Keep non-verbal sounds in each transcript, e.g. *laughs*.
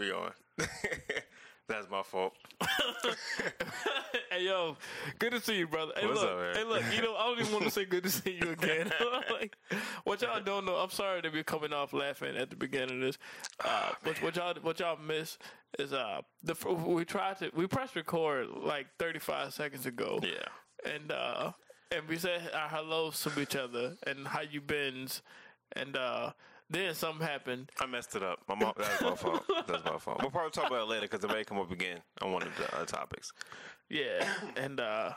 We on. *laughs* That's my fault. *laughs* hey yo, good to see you, brother. Hey What's look, up, hey look. You know, I don't even want to say good to see you again. like, *laughs* what y'all don't know, I'm sorry to be coming off laughing at the beginning of this. Uh, what, what y'all what y'all miss is uh the we tried to we pressed record like 35 seconds ago. Yeah. and uh and we said our hellos to each other and how you been's and uh then something happened I messed it up. My mom, that's my fault. That's my fault. We'll probably talk about it later because it may come up again on one of the uh, topics. yeah and uh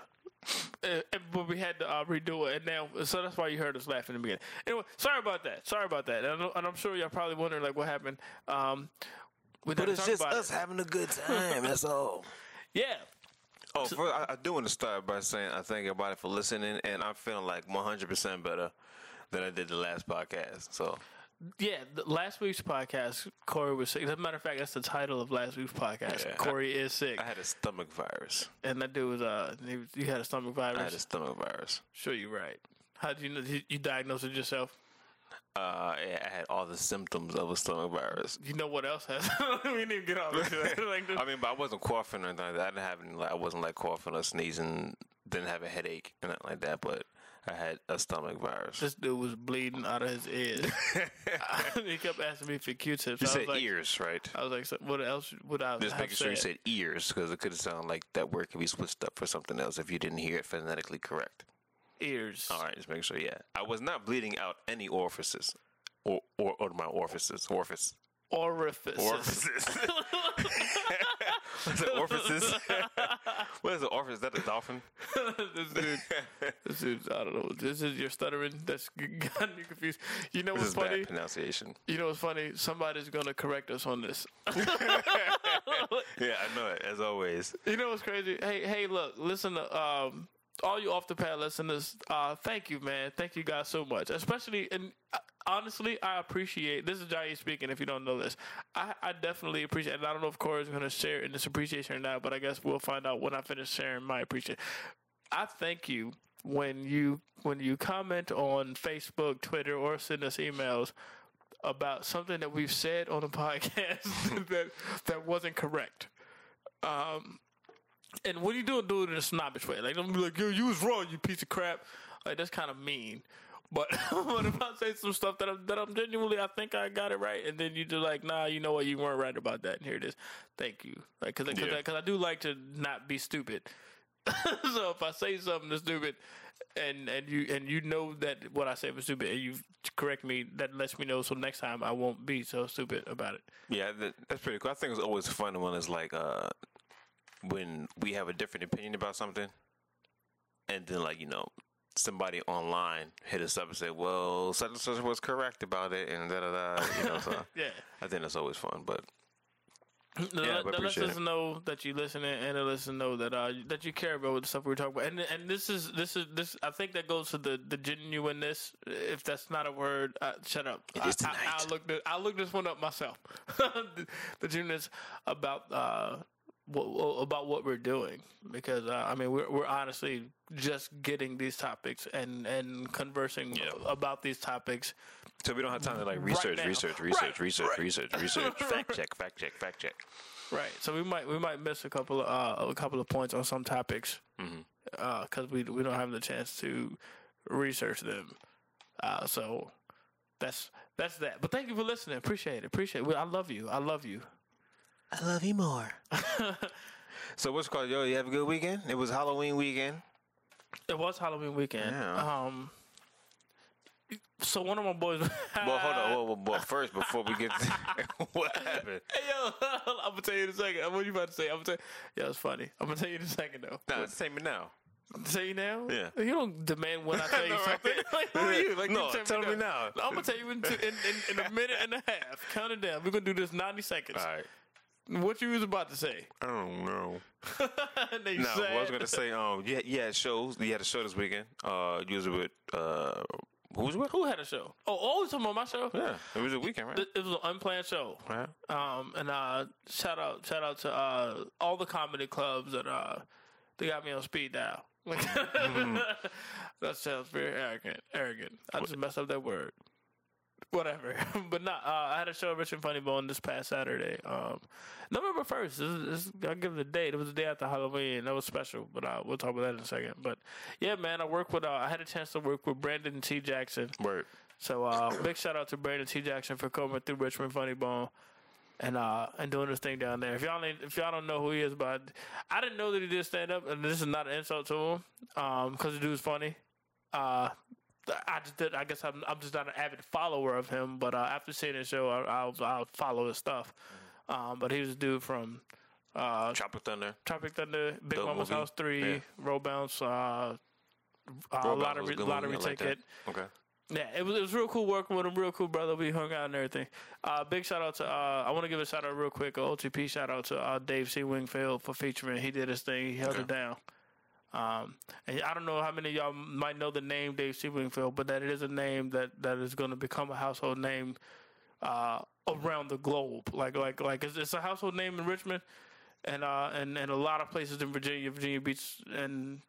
and, and- but we had to uh, redo it, and now so that's why you heard us laugh in the beginning. Anyway, sorry about that. Sorry about that. And, I know- and I'm sure y'all probably wondering like what happened. Um, we But it's just about us It. having a good time. That's all. *laughs* Yeah, Oh, first, I, I do want to start by saying I thank everybody for listening, and I'm feeling like 100% better than I did the last podcast. So, yeah. The, last week's podcast, Corey was sick. As a matter of fact, that's the title of last week's podcast. Yeah. Corey is sick, I had a stomach virus. and that dude was uh, he, you had a stomach virus. I had a stomach virus. Sure, you're right. How did you know? You, you diagnosed it yourself? Uh, yeah, I had all the symptoms of a stomach virus. You know what else has? *laughs* we didn't even get off *laughs* like, I mean, but I wasn't coughing or anything like that. I didn't have any, like, I wasn't like coughing or sneezing. Didn't have a headache and nothing like that. But I had a stomach virus. this dude was bleeding out of his ears. *laughs* *laughs* he kept asking me for Q-tips. You I said was like, ears, right? I was like, so what else would I Just making sure you said? ears because it could have sounded like that word could be switched up for something else if you didn't hear it phonetically correct. ears. All right, just make sure. Yeah, I was not bleeding out any orifices, or or, or my orifices, orifice, Orifices. orifices. *laughs* What's it, orifices? *laughs* what is an orifice? Is that a dolphin? *laughs* this dude, *laughs* this dude, I don't know. This is your stuttering. That's gotten you confused. You know This what's is funny? bad pronunciation. You know what's funny? Somebody's gonna correct us on this. Yeah, I know it. As always. You know what's crazy? Hey, hey, look, listen to um, all you off the pad listeners. Uh, thank you, man. Thank you guys so much. Especially and honestly, I appreciate. This is Johnny speaking. If you don't know this, I, I definitely appreciate. And I don't know if Corey's going to share in this appreciation or not, but I guess we'll find out when I finish sharing my appreciation. I thank you when you when you comment on Facebook, Twitter, or send us emails about something that we've said on the *laughs* podcast *laughs* that that wasn't correct. Um, and what you doing doing it in a snobbish way? Like, don't be like, yo, you was wrong, you piece of crap. Like, that's kind of mean. But, *laughs* but if I say some stuff that I'm, that I'm genuinely, I think I got it right, and then you just like, nah, you know what, you weren't right about that, and here it is. Thank you. Like, cause, cause, Yeah. I, cause I do like to not be stupid. *laughs* so if I say something that's stupid, and and you and you know that what I said was stupid, and you correct me, that lets me know. So next time I won't be so stupid about it. Yeah, that, that's pretty cool. I think it's always fun when it's like uh, when we have a different opinion about something, and then like you know somebody online hit us up and say, "Well, such and such was correct about it," and da da da. You know, so *laughs* Yeah. I think that's always fun. But No, Yeah, that, but that lets appreciate us know that you listen and it lets us know that uh, that you care about the stuff we're talking about. And and this is this is this. I think that goes to the the genuineness. If that's not a word, uh, shut up. It is I, I, tonight. I look I look this one up myself. *laughs* the, the genuineness about uh what, about what we're doing because uh, I mean we're we're honestly just getting these topics and and conversing Yeah. about these topics. so we don't have time to like Right research, research, Right, research, research, right. research, research, *laughs* fact check, fact check, fact check. Right. So we might we might miss a couple of uh, a couple of points on some topics Mm-hmm. because we we don't have the chance to research them. Uh, so that's that's that. But thank you for listening. Appreciate it. Appreciate it. I love you. I love you. I love you more. *laughs* so what's called? Yo, you have a good weekend? It was Halloween weekend. It was Halloween weekend. Yeah. Um. So one of my boys. *laughs* Well, hold on. Well, well, well, first, before we get to *laughs* what happened. Hey yo, I'm gonna tell you in a second. What you about to say? I'm gonna tell. Yeah, it's funny. I'm gonna tell you in a second though. No, say me now. Tell you now? Yeah. You don't demand when I tell you know, right? something. Like, who are you? Like, No, you tell me now. I'm gonna tell you in, two, in, in, in a minute and a half. Count it down. We're gonna do this 90 seconds. All right. What you was about to say? I don't know. *laughs* they No, I was gonna say, um, yeah, you had shows. You had a show this weekend. Uh, you was with uh, who was with? Who had a show? Oh, always talking about my show. Yeah, it was a weekend, right? It it was an unplanned show. Yeah. Um, and uh, shout out, shout out to uh, all the comedy clubs that uh, they got me on speed dial. *laughs* *laughs* that sounds very arrogant. Arrogant. I just messed up that word. Whatever. *laughs* but not. Uh, I had a show at Richmond Funny Bone this past Saturday. Um, November first. This is, this, I'll give the date. It was the day after Halloween. That was special. But uh, we'll talk about that in a second. But yeah, man, I work with. Uh, I had a chance to work with Brandon T. Jackson. Word. So uh, *clears throat* big shout out to Brandon T. Jackson for coming through Richmond Funny Bone. And uh and doing this thing down there. If y'all ain't, if y'all don't know who he is, but I didn't know that he did stand up, and this is not an insult to him, um, because the dude's funny. Uh, I just did. I guess I'm I'm just not an avid follower of him, but uh, after seeing his show, I, I'll I'll follow his stuff. Um, but he was a dude from uh, Tropic Thunder. Tropic Thunder, Big Dope Mama's movie. House Three, Yeah. Roll Bounce, uh, uh, Roll Bounce was a lottery lottery. I like ticket. Okay. Yeah, it was it was real cool working with him. Real cool brother. We hung out and everything. Uh, big shout out to uh, I want to give a shout out real quick. A OTP shout out to uh, Dave C. Wingfield for featuring. He did his thing. He held Okay. it down. Um, and I don't know how many of y'all might know the name Dave C. Wingfield, but that it is a name that, that is going to become a household name uh, around the globe. Like like like it's, it's a household name in Richmond, and uh and, and a lot of places in Virginia, Virginia Beach, and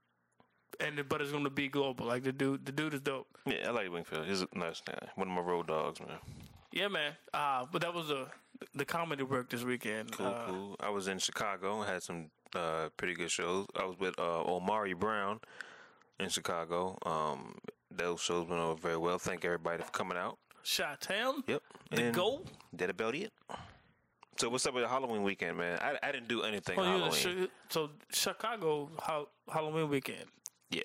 and but it's going to be global. Like the dude, the dude is dope. Yeah, I like Wingfield. He's a nice guy. One of my road dogs, man. Yeah, man. Uh, but that was the the comedy work this weekend. Cool, uh, cool. I was in Chicago. And had some uh, pretty good shows. I was with uh, Omari Brown in Chicago. Um, those shows went over very well. Thank everybody for coming out. Shot Town. Yep. The And goal. That about it. So what's up with the Halloween weekend, man? I, I didn't do anything Oh, Halloween. So Chicago ha- Halloween weekend. yeah.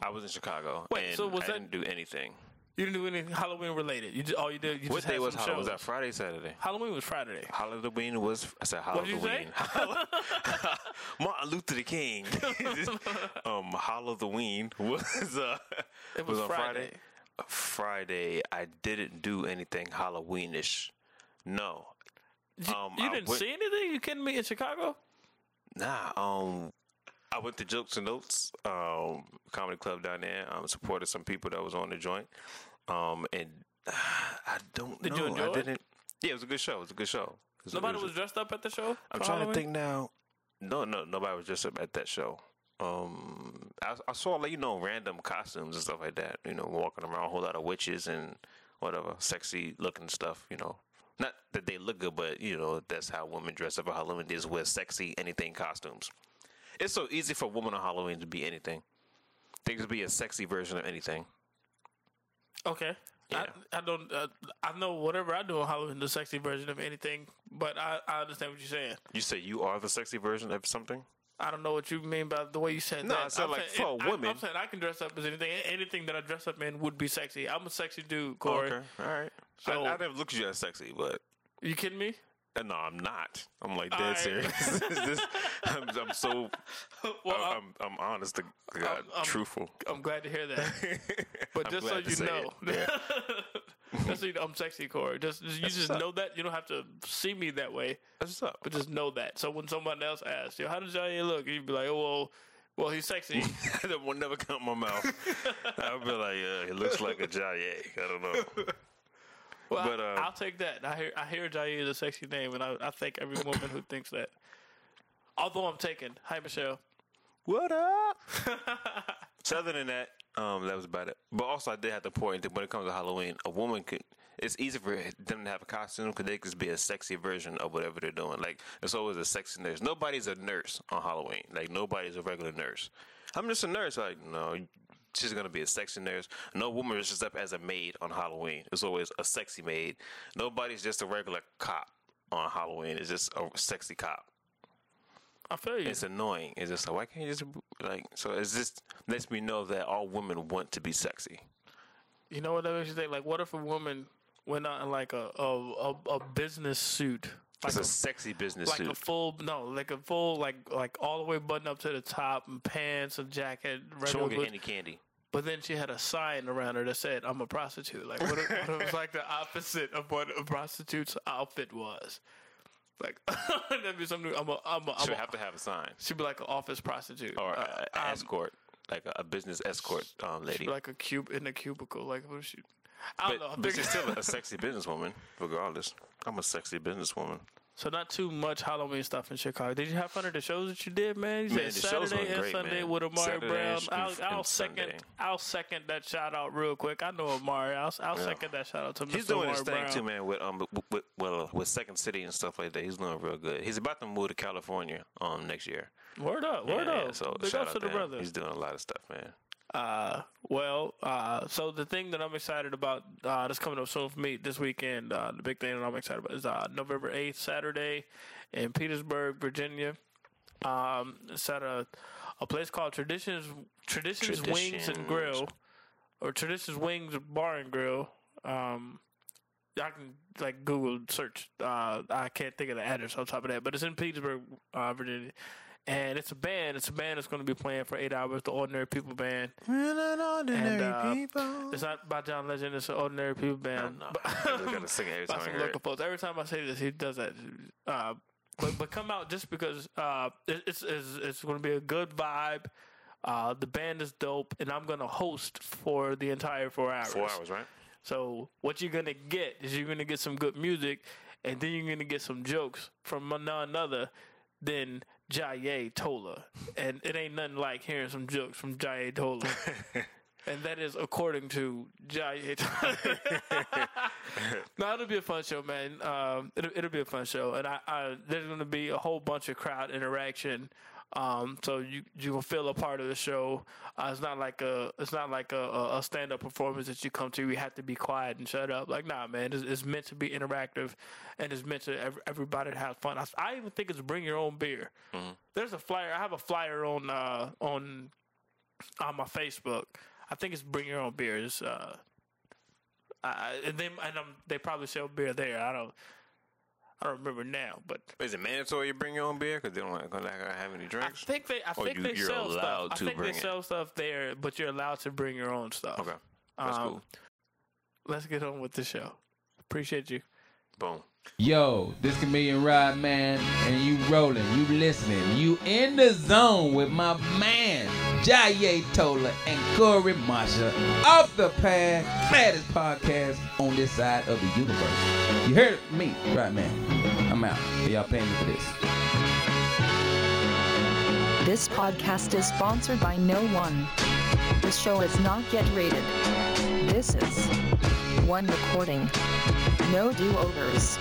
I was in Chicago Wait, and so was I that- didn't do anything. You didn't do anything Halloween related. You just all you did. You What day was Halloween? Was that Friday, Saturday? Halloween was Friday. Halloween was I said Halloween. say? *laughs* Martin Luther the King. *laughs* um, Halloween was uh, It was on Friday. Friday. Friday, I didn't do anything Halloweenish. No, You, Um, you didn't went- see anything? You kidding me? In Chicago? nah. Um, I went to Jokes and Notes, um, comedy club down there. Um, supported some people that was on the joint. Um, and *sighs* I don't Did know. you enjoy I it? didn't. Yeah, it was a good show. It was a good show. It was a- it Nobody was a- was dressed up at the show. I'm for trying Halloween? to think now. No, no, nobody was dressed up at that show. Um, I, I saw like you know random costumes and stuff like that. You know, walking around a whole lot of witches and whatever sexy looking stuff. You know, not that they look good, but you know that's how women dress up for Halloween is with sexy anything costumes. It's so easy for a woman on Halloween to be anything. They could be a sexy version of anything. Okay. Yeah. I, I don't. Uh, I know whatever I do on Halloween, the sexy version of anything. But I, I understand what you're saying. You say you are the sexy version of something. I don't know what you mean by the way you said No, that. I said, I'm like, saying, for I- women. I'm saying I can dress up as anything. Anything that I dress up in would be sexy. I'm a sexy dude, Corey. Okay, all right. So- I, I never looked at you as sexy, but You kidding me? Uh, No, I'm not. I'm like dead right. serious. *laughs* This- I'm, I'm so. *laughs* Well, I'm, I'm, I'm honest to God, I'm- truthful. I'm glad to hear that. *laughs* But just so you know. Yeah. just so you know, I'm sexy, Corey. Just, just you That's just know that. You don't have to see me that way, That's up. but just know that. So when someone else asks you, "How does Jair look?" you'd be like, "Oh well, well he's sexy." that will never come my mouth. I'll be like, yeah, he looks like a Jaye. I don't know. Well, But, uh, I'll take that. I hear I hear Jair is a sexy name, and I, I thank every woman who thinks that. Although I'm taken. Hi, Michelle. What up? *laughs* so other than that, um, that was about it. But also, I did have to point that when it comes to Halloween, a woman could. It's easy for them to have a costume because they could be a sexy version of whatever they're doing. Like it's always a sexy nurse. Nobody's a nurse on Halloween. Like nobody's a regular nurse. I'm just a nurse. Like no, she's gonna be a sexy nurse. No woman is just up as a maid on Halloween. It's always a sexy maid. Nobody's just a regular cop on Halloween. It's just a sexy cop I feel you. it's annoying. It's just like why can't you just like so it's just lets me know that all women want to be sexy. You know what that makes you think? Like, what if a woman went out in like a a, a, a business suit, like It's a, a sexy business suit. like suit. a full no, like a full like like all the way button up to the top and pants and jacket, she won't get boots. any candy. But then she had a sign around her that said, "I'm a prostitute." Like, what if, what if it was like the *laughs* opposite of what a prostitute's outfit was? Like, *laughs* that'd be something. I'm a, I'm a, She would a, have to have a sign she'd be like an office prostitute, or a, Uh, a um, escort, like a, a business escort um, she'd lady. be like a cube in a cubicle. Like, what is she? I don't But, know. I'm but she's still a *laughs* sexy businesswoman, regardless. I'm a sexy businesswoman. So not too much Halloween stuff in Chicago. Did you have fun at the shows that you did, man? You Man, said Saturday and great, Sunday man. with Amari Saturday Brown. I'll, I'll second. Sunday. I'll second that shout out real quick. I know Amari. I'll, I'll Yeah. second that shout out to him. He's Mr. doing Amari his thing Brown. too, man. With um, with, with well, with Second City and stuff like that. He's doing real good. He's about to move to California um next year. Word up, word Yeah, up. yeah, so Big shout out to the brother. He's doing a lot of stuff, man. Uh, well, uh, so the thing that I'm excited about uh, that's coming up soon for me this weekend, uh, the big thing that I'm excited about is uh, November 8th, Saturday, in Petersburg, Virginia. Um, it's at a, a place called Traditions Traditions Wings and Grill, or Traditions Wings Bar and Grill. Um, I can like Google search. Uh, I can't think of the address on top of that, but it's in Petersburg, uh, Virginia. And it's a band. It's a band that's going to be playing for eight hours. The Ordinary People Band. ordinary uh, people. It's not by John Legend. It's an ordinary people band. no. *laughs* But- We gotta sing it every *laughs* time I hear it. folks. Every time I say this, he does that. Uh, but but come out just because uh, it, it's it's, it's going to be a good vibe. Uh, the band is dope, and I'm going to host for the entire four hours. Four hours, right? So what you're gonna get is you're gonna get some good music, and then you're gonna get some jokes from none other than Jaye Tola, and it ain't nothing like hearing some jokes from Jaye Tola. *laughs* And that is according to Jaye. Tola. *laughs* no, it'll be a fun show, man. Um, it'll, it'll be a fun show, and I, I there's going to be a whole bunch of crowd interaction. Um, so you you will feel a part of the show. Uh, it's not like a it's not like a, a stand up performance that you come to. You have to be quiet and shut up. Like nah, man. It's, it's meant to be interactive, and it's meant to ev- everybody to have fun. I, I even think it's bring your own beer. There's a flyer. I have a flyer on uh, on on my Facebook. I think it's bring your own beer. It's, uh, I, and they and um, they probably sell beer there. I don't I don't remember now, but Is it mandatory you bring your own beer because they don't like, to have any drinks? I think they I Or think you- they you're sell allowed stuff. to I think they bring it? sell stuff there, but you're allowed to bring your own stuff. Okay, that's Um, cool. Let's get on with the show. Appreciate you. Boom. Yo, this Chameleon Rod man, and you rolling, you listening, you in the zone with my man, Jaye Tola and Corey Marshall, off the pad, baddest podcast on this side of the universe. You heard me, right man? I'm out. Y'all paying me for this. This podcast is sponsored by no one. This show is not yet rated. This is one recording. No do overs.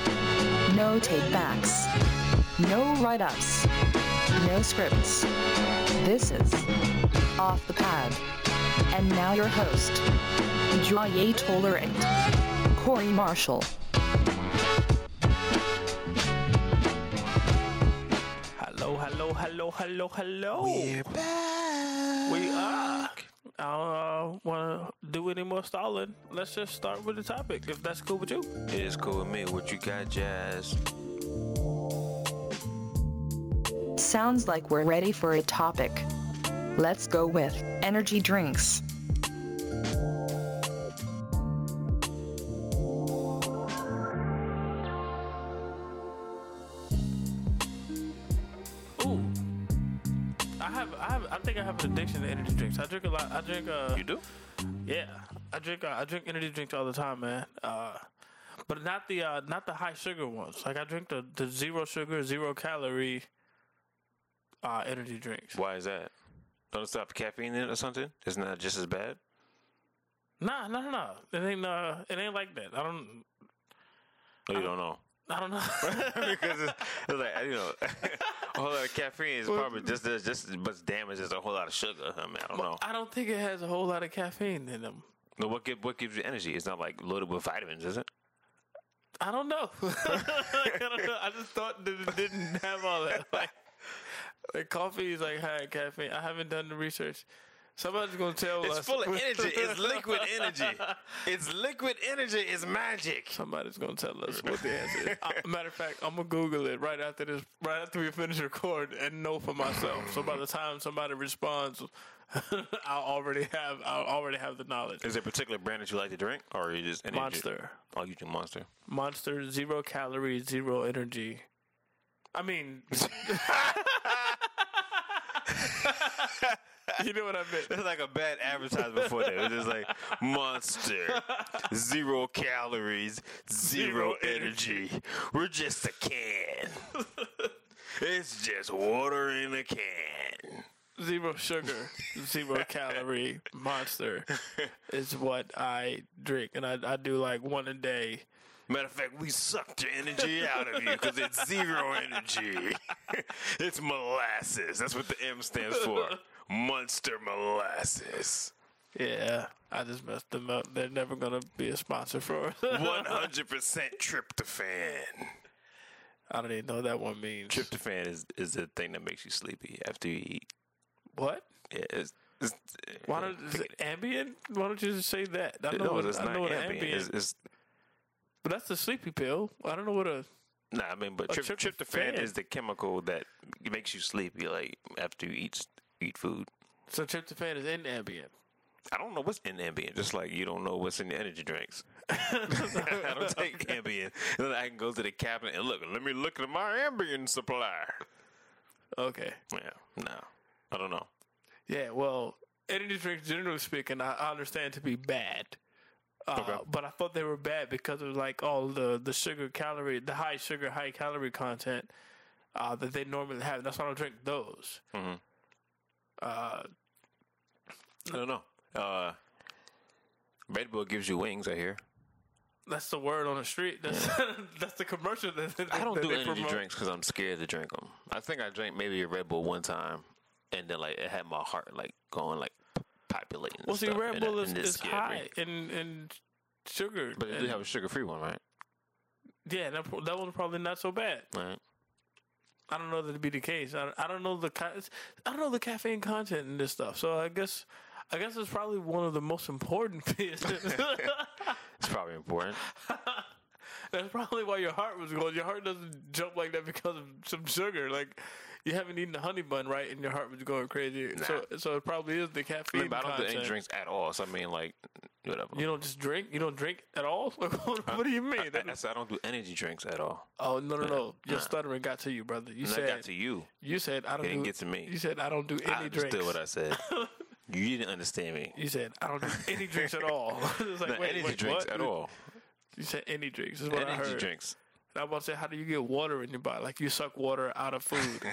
No take backs. No write ups. No scripts. This is Off the Pad. And now your host, Jaye Tola and Corey Marshall. Hello, hello, hello, hello, hello. We're back. We are. I don't uh, want to do any more stalling. Let's just start with the topic, if that's cool with you. It is cool with me. What you got, Jazz? Sounds like we're ready for a topic. Let's go with energy drinks. I think I have an addiction to energy drinks. I drink a lot. I drink, uh, You do? yeah, I drink, uh, I drink energy drinks all the time, man. Uh, but not the, uh, not the high sugar ones. Like I drink the, the zero sugar, zero calorie, uh, energy drinks. Why is that? Don't it stop caffeine in it or something? Isn't that just as bad? Nah, no, no, no. It ain't, uh, it ain't like that. I don't, Or you don't know? I don't know. *laughs* because it's, it's like you know, *laughs* a whole lot of caffeine is probably just as just as much damage as a whole lot of sugar. I mean, I don't know. I don't think it has a whole lot of caffeine in them. No, what give, what gives you energy? It's not like loaded with vitamins, is it? I don't know. *laughs* I don't know. I just thought that it didn't have all that. Like, like coffee is like high in caffeine. I haven't done the research. Somebody's gonna tell us. It's full of *laughs* energy. It's liquid energy. It's liquid energy. It's magic. Somebody's gonna tell us what the answer is. *laughs* Uh, matter of fact, I'm gonna Google it right after this, right after we finish recording, and know for myself. So by the time somebody responds, *laughs* I'll already have, I'll already have the knowledge. Is there a particular brand that you like to drink, or are you just energy? Monster. Oh, you drink Monster. Monster, zero calories, zero energy. I mean, you know what I meant. It's like a bad advertisement for them. It's just like Monster, zero calories, zero, Zero energy. We're just a can. it's just water in a can. Zero sugar, zero calorie monster is what I drink, and I, I do like one a day. Matter of fact, we sucked your energy out of you because it's zero energy. *laughs* it's molasses. That's what the M stands for. Monster molasses. Yeah, I just messed them up. They're never gonna be a sponsor for us. *laughs* 100% tryptophan. I don't even know what that one means. Tryptophan is, is the thing that makes you sleepy after you eat. What? Yeah, it's, it's, Why uh, don't is it Ambien? Why don't you just say that? I know no, what, it's I not know what Ambien. Ambien, It's, it's, but that's the sleepy pill. I don't know what a. nah, I mean, but tryptophan. tryptophan is the chemical that makes you sleepy, like after you eat eat food. So tryptophan is in Ambien. I don't know what's in Ambien, just like you don't know what's in the energy drinks. *laughs* I don't take Ambien. Then I can go to the cabinet and look. Let me look at my Ambien supply. Okay. Yeah, no, I don't know. Yeah. Well, energy drinks, generally speaking, I, understand to be bad. Uh, Okay. But I thought they were bad because of like all the the sugar calorie, the high sugar, high calorie content uh, that they normally have. That's why I don't drink those. Mhm. Uh, I don't know. Uh, Red Bull gives you wings. I hear. that's the word on the street. That's *laughs* that's the commercial. That, that, I don't that do energy promote. drinks because I'm scared to drink them. I think I drank maybe a Red Bull one time, and then like it had my heart like going like populating. Well, see, stuff, Red and Bull it- is, and is high in in sugar. But they do have a sugar free one, right? yeah, that, that one's probably not so bad. Right. I don't know that to be the case. I, I don't know the I don't know the caffeine content in this stuff. So I guess I guess it's probably one of the most important *laughs* pieces. It's probably important. *laughs* That's probably why your heart was going. Your heart doesn't jump like that because of some sugar. Like you haven't eaten a honey bun right, and your heart was going crazy. So so it probably is the I caffeine mean, but I don't do any drinks at all. So I mean, like whatever. You don't just drink. You don't drink at all. *laughs* What, do you mean? I, I, said I don't do energy drinks at all. oh no no no! Your Nah. stuttering got to you, brother. You And said that got to you. you said I don't It didn't do. get to me. You said I don't do any I understood drinks. what I said. *laughs* you didn't understand me. You said I don't do any drinks at all. *laughs* like Not wait, energy wait, drinks what? at all. You said any drinks. Is what I heard. drinks. And I'm about to say, how do you get water in your body? Like you suck water out of food. *laughs*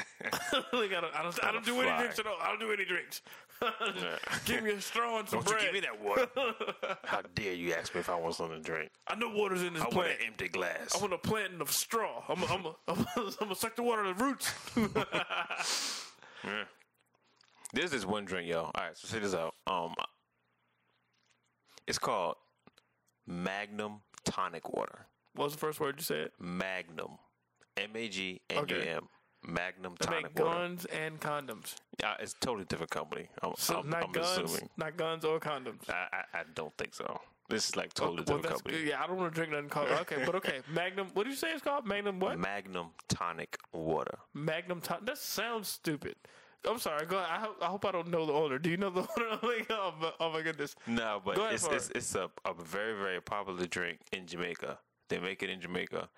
like I don't, I don't, I don't do any drinks at all. I don't do any drinks. *laughs* Give me a straw and some Don't you give me that water. *laughs* How dare you ask me if I want something to drink? I know water's in this I want plant. an empty glass. I want a plant a straw. I'm gonna I'm a, I'm a, I'm gonna suck the water out of the roots. Yeah. There's this one drink, yo. All right, so check this out. Um, it's called Magnum Tonic Water. what was the first word you said? Magnum, M A G N U Okay. Magnum They Tonic make Water. guns and condoms. Yeah, it's a totally different company. I'm, So I'm, not I'm guns, assuming. not guns or condoms. I, I, I don't think so. This is like oh, totally well, different that's company. good. Yeah, I don't want to drink nothing called. *laughs* Okay, but okay, Magnum. What did you say it's called? Magnum what? Magnum Tonic Water. Magnum tonic. That sounds stupid. I'm sorry. Go. Ahead. I hope, I hope I don't know the owner. Do you know the *laughs* owner? like, oh, my, oh my goodness. No, but Go it's, it's it's a, a very very popular drink in Jamaica. They make it in Jamaica.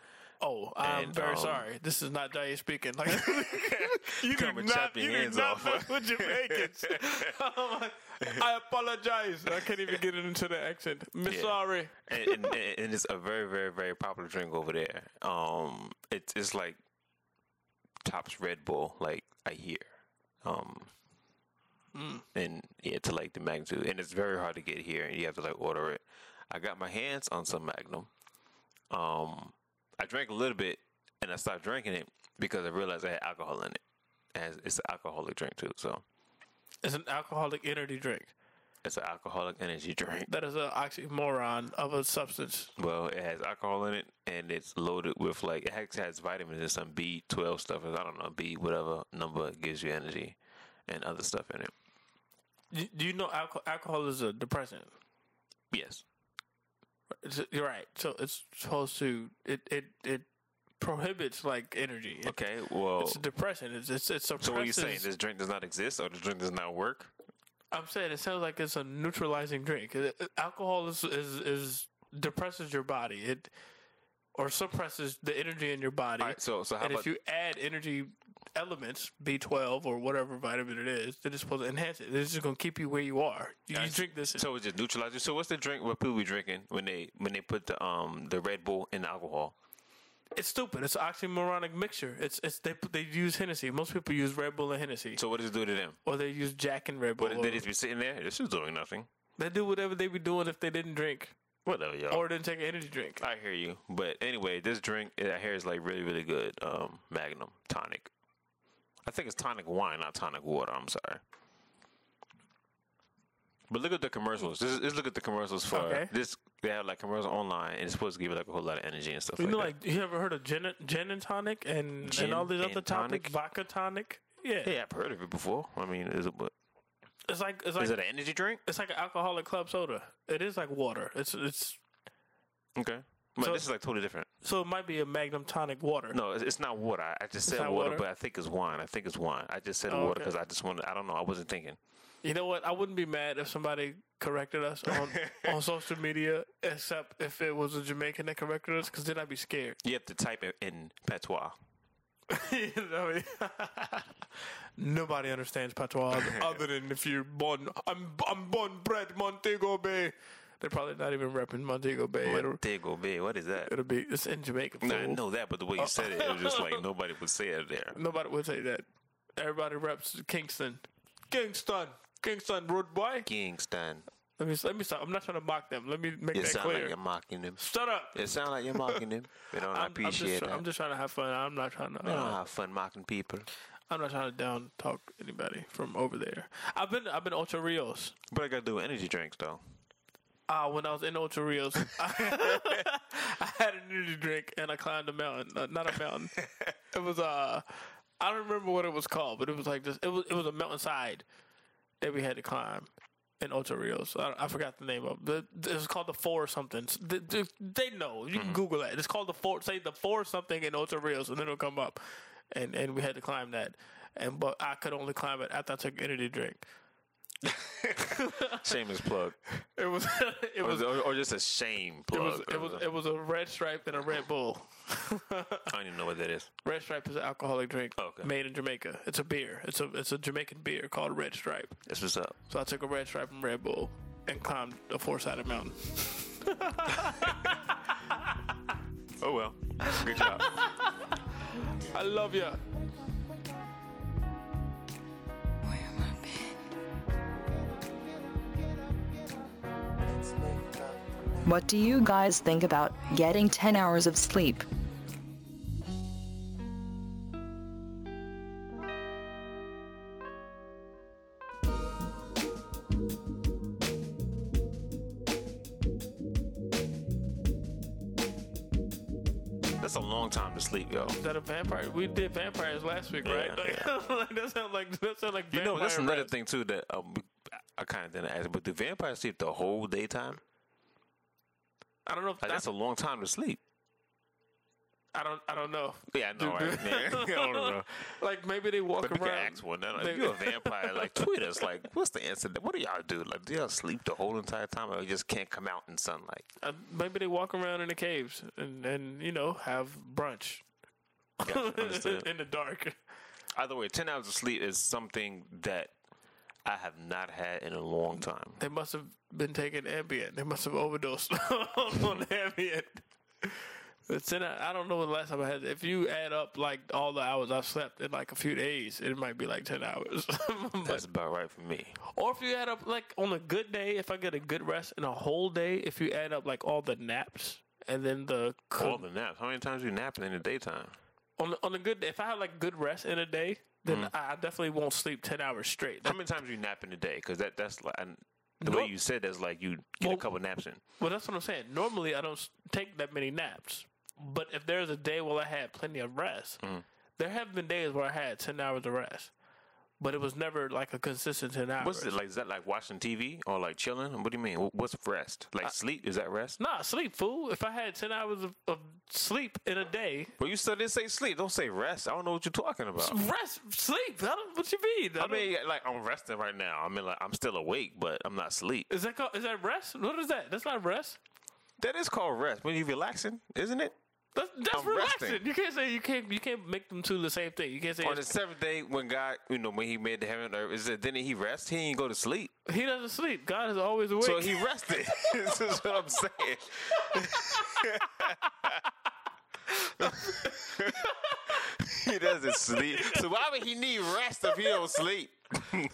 Oh, I'm And, very um, sorry. This is not Jaye speaking. Like *laughs* *laughs* you do not, you do not off. mess with Jamaicans. Oh I apologize. I can't even get it into the accent. Miss Yeah. sorry. and, and, and it's a very, very, very popular drink over there. Um, it's it's like tops Red Bull, like I hear. Um, Mm. and yeah, to like the magnitude, and it's very hard to get here, and you have to like order it. I got my hands on some Magnum. Um, I drank a little bit, and I stopped drinking it because I realized I had alcohol in it. And it's an alcoholic drink too, so It's an alcoholic energy drink. It's an alcoholic energy drink. That is an oxymoron of a substance. Well, it has alcohol in it, and it's loaded with like it has, has vitamins and some B twelve stuff. I don't know B whatever number gives you energy, and other stuff in it. Do- you know alcohol, alcohol is a depressant? Yes, It's, you're right. So it's supposed to it it it prohibits like energy. It- okay. Well, It's a depressant. It's it's, it suppresses. so what are you saying? This drink does not exist, or the drink does not work? I'm saying it sounds like it's a neutralizing drink. Alcohol is, is is depresses your body. It or suppresses the energy in your body. Right. So so how and if you add energy elements, B12 or whatever vitamin it is. They're just supposed to enhance it. They're just gonna keep you where you are. You, you drink this. So it just neutralizes. So what's the drink what people be drinking when they when they put the um the Red Bull in the alcohol? It's stupid. It's an oxymoronic mixture. It's it's they they use Hennessy. Most people use Red Bull and Hennessy, So what does it do to them? or they use Jack and Red Bull. What or- they just be sitting there? This is doing nothing. they do whatever they be doing if they didn't drink Whatever, y'all. or didn't take an energy drink. I hear you, but anyway, this drink I hear is like really, really good. Um, Magnum tonic. I think it's tonic wine, not tonic water. I'm sorry. But look at the commercials. Just, just look at the commercials for Okay. this. They have like commercials online, and it's supposed to give you like a whole lot of energy and stuff You like know, that. like you ever heard of gin, gin and tonic and Gin and all these other and topics, tonic? vodka tonic. Yeah, yeah, I've heard of it before. I mean, is it? What, it's like it's like is it an energy drink? it's like an alcoholic club soda. It is like water. It's it's Okay, but So- this is like totally different. so it might be a Magnum tonic water. No, it's, it's not water. I, I just said water, water? but I think it's wine. I think it's wine. I just said Oh, water okay. because I just wanted. I don't know. I wasn't thinking. You know what? I wouldn't be mad if somebody corrected us on, *laughs* on social media, except if it was a Jamaican that corrected us, because then I'd be scared. You have to type it in patois. *laughs* you know, *laughs* nobody understands patois other, other than if you're born. I'm I'm born bred Montego Bay. They're probably not even repping Montego Bay. Montego Bay. What is that? it'll be it's in Jamaica. No, I know that, but the way you said it, it was just like *laughs* nobody would say it there. Nobody would say that. Everybody reps Kingston. Kingston. Kingston, rude boy. Kingston. Let me let me stop. I'm not trying to mock them. Let me make It that sounds clear. like you're mocking them. Shut up. It sounds like you're mocking them. *laughs* They don't I'm, I'm appreciate just, that. I'm just trying to have fun. I'm not trying to. they don't Uh, have fun mocking people. I'm not trying to down talk anybody from over there. I've been I've been Ocho Rios. But I got to do energy drinks though. Uh, when I was in Ocho Rios, *laughs* I had an energy drink and I climbed a mountain. Uh, not a mountain. *laughs* it was uh, I don't remember what it was called, but it was like this. It was it was a mountainside that we had to climb in Ocho Rios. I, I forgot the name of it. It was called the Four or something. They, they, they know. You can Google that. It's called the Four. Say the Four something in Ocho Rios, and then it'll come up. And and we had to climb that. And but I could only climb it after I took an energy drink. *laughs* Shameless plug. *laughs* It was it was or, or just a shame It was plug. it was uh, it was a red stripe and a Red Bull. *laughs* I don't even know what that is. Red Stripe is an alcoholic drink oh, Okay. made in Jamaica. It's a beer. It's a it's a Jamaican beer called Red Stripe. That's what's up. So I took a Red Stripe and Red Bull and climbed a four sided mountain. Oh well. Good job. I love ya. What do you guys think about getting 10 hours of sleep? That's a long time to sleep, yo. Is that a vampire? We did vampires last week, right? Yeah, Like, *laughs* like, that sounds like that sound like You know, that's another rap. thing too that um, I kind of didn't ask. But do vampires sleep the whole daytime? I don't know if Like, that's a long time to sleep. I don't I don't know. Yeah, I know. Right? *laughs* Yeah, *laughs* I don't know. Like maybe they walk But around. ask one. They- if you're a vampire, like tweet us. Like, what's the answer? What do y'all do? Like, do y'all sleep the whole entire time, or just can't come out in sunlight? Uh, maybe they walk around in the caves and, and you know have brunch Gotcha, *laughs* in the dark. Either way, ten hours of sleep is something that I have not had in a long time. They must have been taking Ambien. They must have overdosed *laughs* on Ambien. Ten, hou- I don't know when the last time I had. If you add up like all the hours I've slept in like a few days, it might be like ten hours. *laughs* But- That's about right for me. or if you add up like on a good day, if I get a good rest in a whole day, if you add up like all the naps and then the All the naps. How many times do you napping in the daytime? on on a good day, if I have like good rest in a day, then Mm. I definitely won't sleep ten hours straight. How many times you nap in a day? Because that that's like and the No. way you said that's like you get Well- a couple naps in. Well, that's what I'm saying. Normally, I don't take that many naps. But if there's a day where I had plenty of rest, Mm. there have been days where I had 10 hours of rest. But it was never like a consistent 10 hours. What's it like? Is that like watching TV or like chilling? What do you mean? What's rest? Like sleep? Is that rest? Nah, sleep, fool. If I had 10 hours of, of sleep in a day, Well, you still didn't say sleep. Don't say rest. I don't know what you're talking about. rest, sleep. I what you mean? I don't- mean, like I'm resting right now. I mean, like I'm still awake, but I'm not asleep. is that called, is that rest? What is that? That's not rest. That is called rest when you're relaxing, isn't it? That's, that's I'm relaxing. resting. You can't say you can't you can't make them two the same thing. You can't say On the seventh day, when God, you know, when He made the heaven and earth, is it didn't He rest? He didn't go to sleep, he doesn't sleep. God is always awake. so He rested. *laughs* this is what I'm saying. *laughs* he doesn't sleep. So why would He need rest if He don't sleep? *laughs*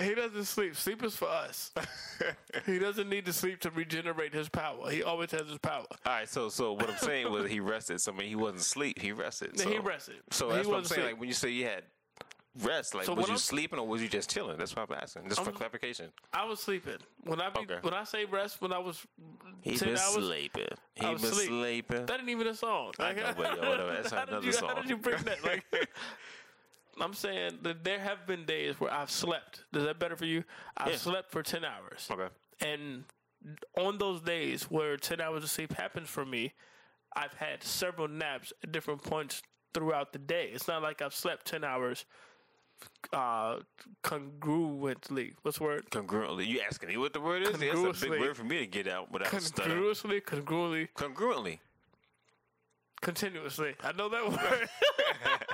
He doesn't sleep. Sleep is for us. he doesn't need to sleep to regenerate his power. He always has his power. All right, so so what I'm saying was He rested. So I mean, He wasn't asleep. He rested. So, he rested. So He that's what I'm saying. sleep. Like when you say you had rest, like So was you I'm- sleeping or was you just chilling? That's what I'm asking. Just for I'm- clarification. I was sleeping when I be, Okay. when I say rest when I was He been hours. sleeping. He I been was sleeping. That ain't even a song. I Like, know, but yeah, whatever. That's *laughs* how, another you, how song. did you bring that? Like, I'm saying that there have been days where I've slept. Is that better for you? I've Yeah. slept for ten hours. Okay. And on those days where 10 hours of sleep happens for me, I've had several naps at different points throughout the day. It's not like I've slept 10 hours uh, congruently. What's the word? Congruently. You asking me what the word is? That's a big word for me to get out without stuttering. Congruously, congruently, Congruently. continuously. I know that *laughs* word. *laughs*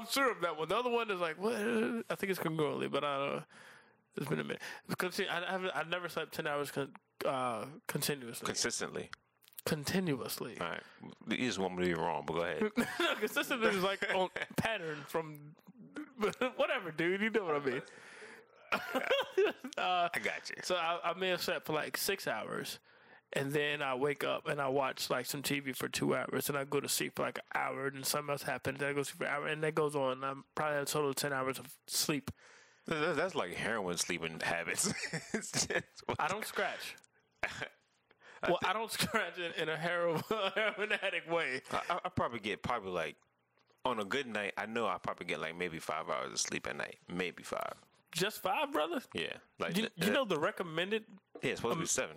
I'm sure of that one. The other one is like, what? I think it's congruently, but I don't know. It's been a minute. Conti- I, haven't, I've never slept 10 hours con- uh, continuously. Consistently. continuously. All right. You just want me to be wrong, but go ahead. *laughs* no, consistent is like on *laughs* pattern from *laughs* whatever, dude. You know what I mean. uh, I got you. so I, I may have slept for like six hours, and then I wake up and I watch like some TV for two hours, and I go to sleep for like an hour, and something else happens. Then I go to sleep for an hour, and that goes on. I'm probably a total of ten hours of sleep. That's like heroin sleeping habits. *laughs* I don't scratch. well, I don't *laughs* scratch in, in a heroin, *laughs* heroin addict way. I, I probably get probably like on a good night. I know I probably get like maybe five hours of sleep at night, maybe five. Just five, brother. Yeah, like You, you know the recommended yeah, it's supposed to be um, seven.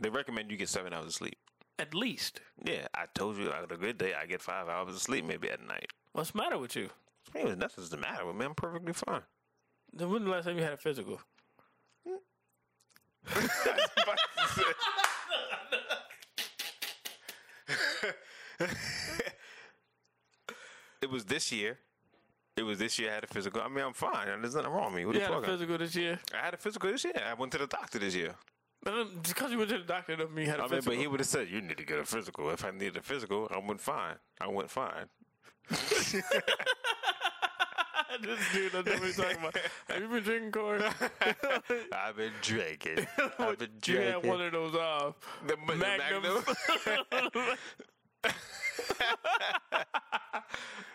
They recommend you get seven hours of sleep. at least. Yeah, I told you on a good day I get five hours of sleep maybe at night. What's the matter with you? Hey, nothing's the matter with me. I'm perfectly fine. Then when the last time you had a physical? *laughs* It was this year. It was this year I had a physical. I mean, I'm fine. There's nothing wrong with me. What you had a physical this year? I had a physical this year. I went to the doctor this year. But Because you went to the doctor doesn't mean you had a I mean, physical. but he would have said, you need to get a physical. If I needed a physical, I went fine. I went fine. *laughs* this dude doesn't know what he's talking about. *laughs* Have you been drinking, Corey? *laughs* I've been drinking. I've been you drinking. had one of those uh, the. Magnum.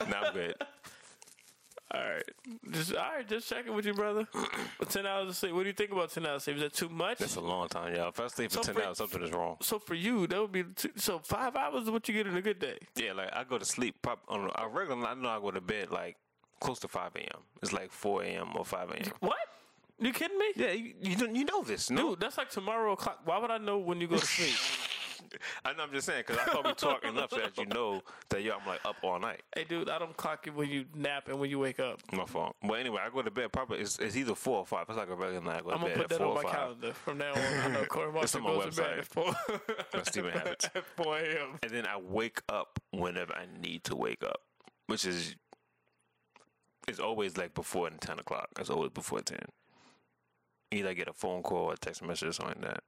no, I'm good. All right, just all right, just checking with you, brother. *clears throat* ten hours of sleep. What do you think about ten hours of sleep? Is that too much? That's a long time, y'all. If I sleep for So 10 for- hours, something is wrong. so for you, that would be two, so five hours is what you get in a good day. Yeah, like I go to sleep pop on a regular. I know I go to bed like close to 5 a.m. It's like 4 a.m. or 5 a.m. What? You kidding me? Yeah, you, you don't you know this, no? Dude, that's like tomorrow o'clock. Why would I know when you go to *laughs* sleep? *laughs* I know. I'm just saying because I thought we talked enough so that you know that yo, I'm like up all night. hey, dude, I don't clock you when you nap and when you wake up. My fault. But anyway, I go to bed probably it's, it's either four or five. It's like a regular night. I go to I'm gonna bed put at that on my five. calendar from now on. I know *laughs* Corey Marshall on my goes to bed website. *laughs* at four. My Steven Habits. at four a.m. And then I wake up whenever I need to wake up, which is it's always like before ten o'clock. It's always before ten. Either I get a phone call or a text message or something like that.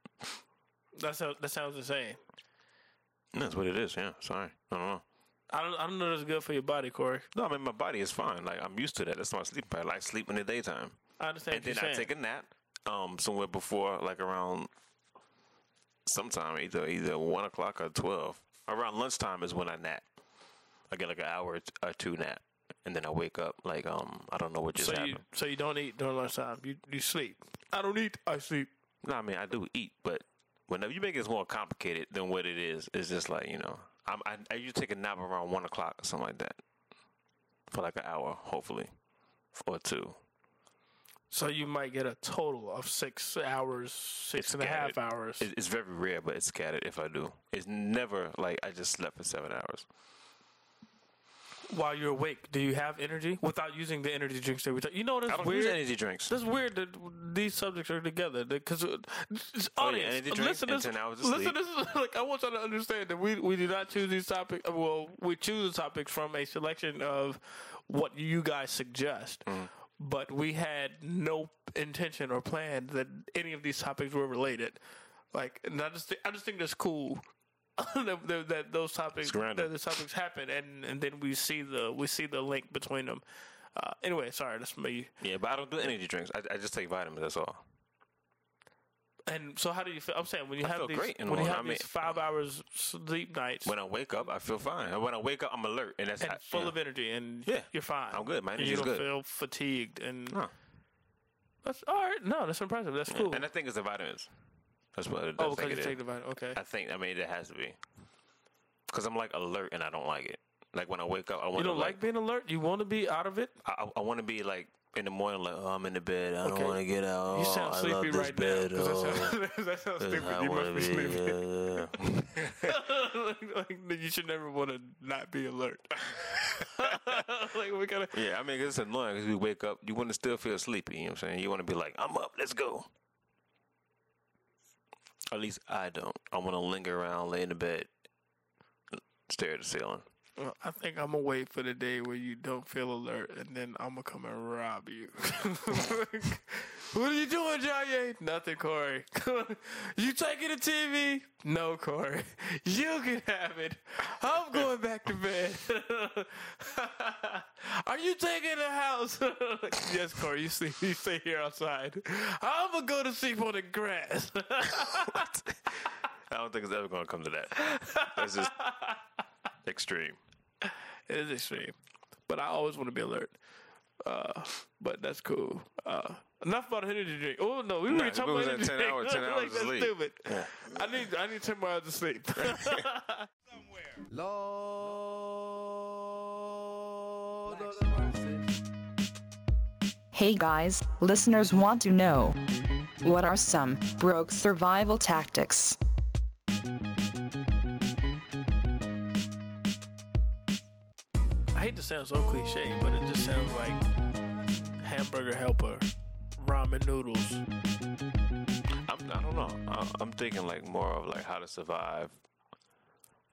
That sounds that sounds insane. That's what it is. Yeah. Sorry. I don't know. I don't I don't know that's good for your body, Corey. No, I mean my body is fine. Like I'm used to that. That's my sleep pattern. I like sleep in the daytime, I understand and then I saying. take a nap. Um, somewhere before like around sometime either either one o'clock or twelve. Around lunchtime is when I nap. I get like an hour or two nap, and then I wake up like um I don't know what just so happened. you so you don't eat during lunchtime. You you sleep. I don't eat. I sleep. No, I mean I do eat, but whenever you make it more complicated than what it is, it's just like you know I'm, I I usually take a nap around one o'clock or something like that for like an hour, hopefully, or two. So you might get a total of six hours, six It's and a half hours. It's very rare, but it's scattered if I do. It's never like I just slept for seven hours. While you're awake? Do you have energy without using the energy drinks that we talk? You know I don't weird. use energy drinks. That's weird that these subjects are together because Oh, audience, energy drinks listen, and listen, 10 hours of listen. This is *laughs* like I want y'all to understand that we we do not choose these topics. Well, we choose the topics from a selection of what you guys suggest. Mm-hmm. But we had no intention or plan that any of these topics were related. Like, and I just, thi- I just think that's cool *laughs* that, that, that those topics, that the topics happen, and and then we see the we see the link between them. Uh, anyway, sorry, that's me. Yeah, but I don't do energy drinks. I, I just take vitamins. That's all. And so, how do you feel? I'm saying when you I have these when you have I mean- these five hours sleep nights When I wake up, I feel fine. And when I wake up, I'm alert, and that's and I- full yeah. of energy, and Yeah, you're fine. I'm good. My And you energy's don't good. feel fatigued, and No. that's all right. No, that's impressive. That's cool. And I think it's the vitamins. That's what. That's oh, like because you take the vitamin. Okay. I think. I mean, it has to be. Because I'm like alert, and I don't like it. Like when I wake up, I want You don't like being alert. You want to be out of it. I, I, want to be like in the morning, like oh, I'm in the bed. I Okay. don't want to get out. You Oh, sound I sleepy love this right bed. now. oh, that sounds, *laughs* that sounds oh, stupid. I You must be be, sleepy. yeah, yeah. *laughs* *laughs* like, like, you should never want to not be alert. like we gotta. Yeah, I mean, it's annoying because we wake up, you want to still feel sleepy. You know what I'm saying? You want to be like, I'm up, let's go. At least I don't. I want to linger around, lay in the bed, stare at the ceiling. Well, I think I'm gonna wait for the day where you don't feel alert, and then I'm gonna come and rob you. *laughs* what are you doing, Jaye? Nothing, Corey. *laughs* you taking the TV? No, Corey. *laughs* You can have it. I'm going back to bed. are you taking the house? yes, Corey. You see, you stay here outside. I'm gonna go to sleep on the grass. I don't think it's ever going to come to that. It's just extreme. It is extreme, but I always want to be alert. Uh, but that's cool. Uh, enough about energy drink. Oh no, we were Nah, talking about at energy 10 drink. hours- 10 *laughs* Like, hours of that's sleep. stupid. I need I need ten more hours of sleep. *laughs* Lord of the mercy. Hey guys, listeners want to know what are some broke survival tactics? I hate to sound so cliche, but it just sounds like hamburger helper, ramen noodles. I'm, I don't know. I, I'm thinking like more of like how to survive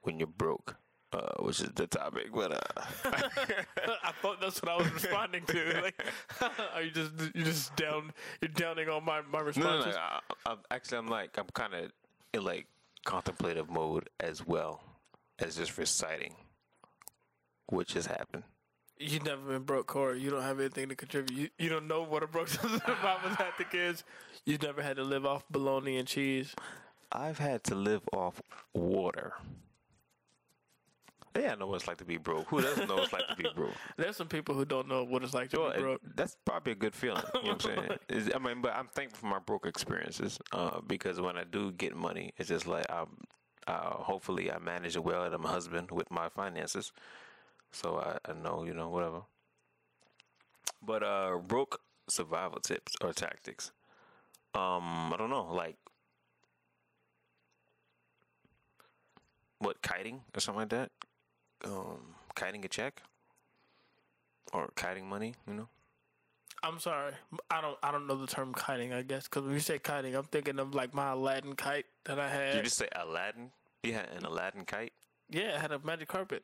when you're broke, uh, which is the topic. But uh, *laughs* I thought that's what I was *laughs* responding to. Like, *laughs* are you just you just down? You're downing on my my responses? no, no, no. I, I, actually, I'm like I'm kind of in like contemplative mode as well as just reciting, which has happened. You've never been broke, Corey. You don't have anything to contribute. You, you don't know what a broke survival tactic is. You've never had to live off bologna and cheese. I've had to live off water. Yeah, I know what it's like to be broke. Who doesn't know what it's like to be *laughs* broke? There's some people who don't know what it's like to Well, be it- broke. that's probably a good feeling. You know what I'm saying? *laughs* I mean, but I'm thankful for my broke experiences uh, because when I do get money, it's just like I'm. Uh, hopefully, I manage it well. and I'm a husband with my finances, so I, I know you know whatever. But uh, broke survival tips or tactics. Um, I don't know, like what kiting or something like that. Um, kiting a check or kiting money, you know. I'm sorry. I don't. I don't know the term kiting. I guess because when you say kiting, I'm thinking of like my Aladdin kite that I had. You just say Aladdin. You had an Aladdin kite. yeah, I had a magic carpet.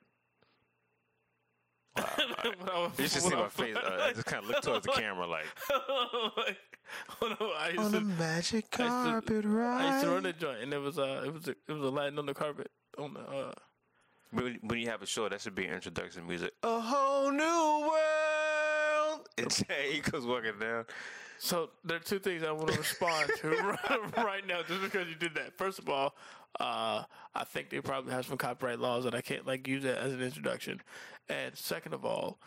Wow. When You should see my face. Uh, I just kind of look towards the camera, like like, when I used to, magic I used to- I used to run the joint, and it was uh, it was a, it was Aladdin on the carpet on the uh. When, when you have a show, that should be an introduction music. A whole new world. *laughs* And Jaye goes walking down. So there are two things I want to respond to right, *laughs* *laughs* right now, just because you did that. First of all, uh, I think they probably have some copyright laws that I can't like use that as an introduction. And second of all,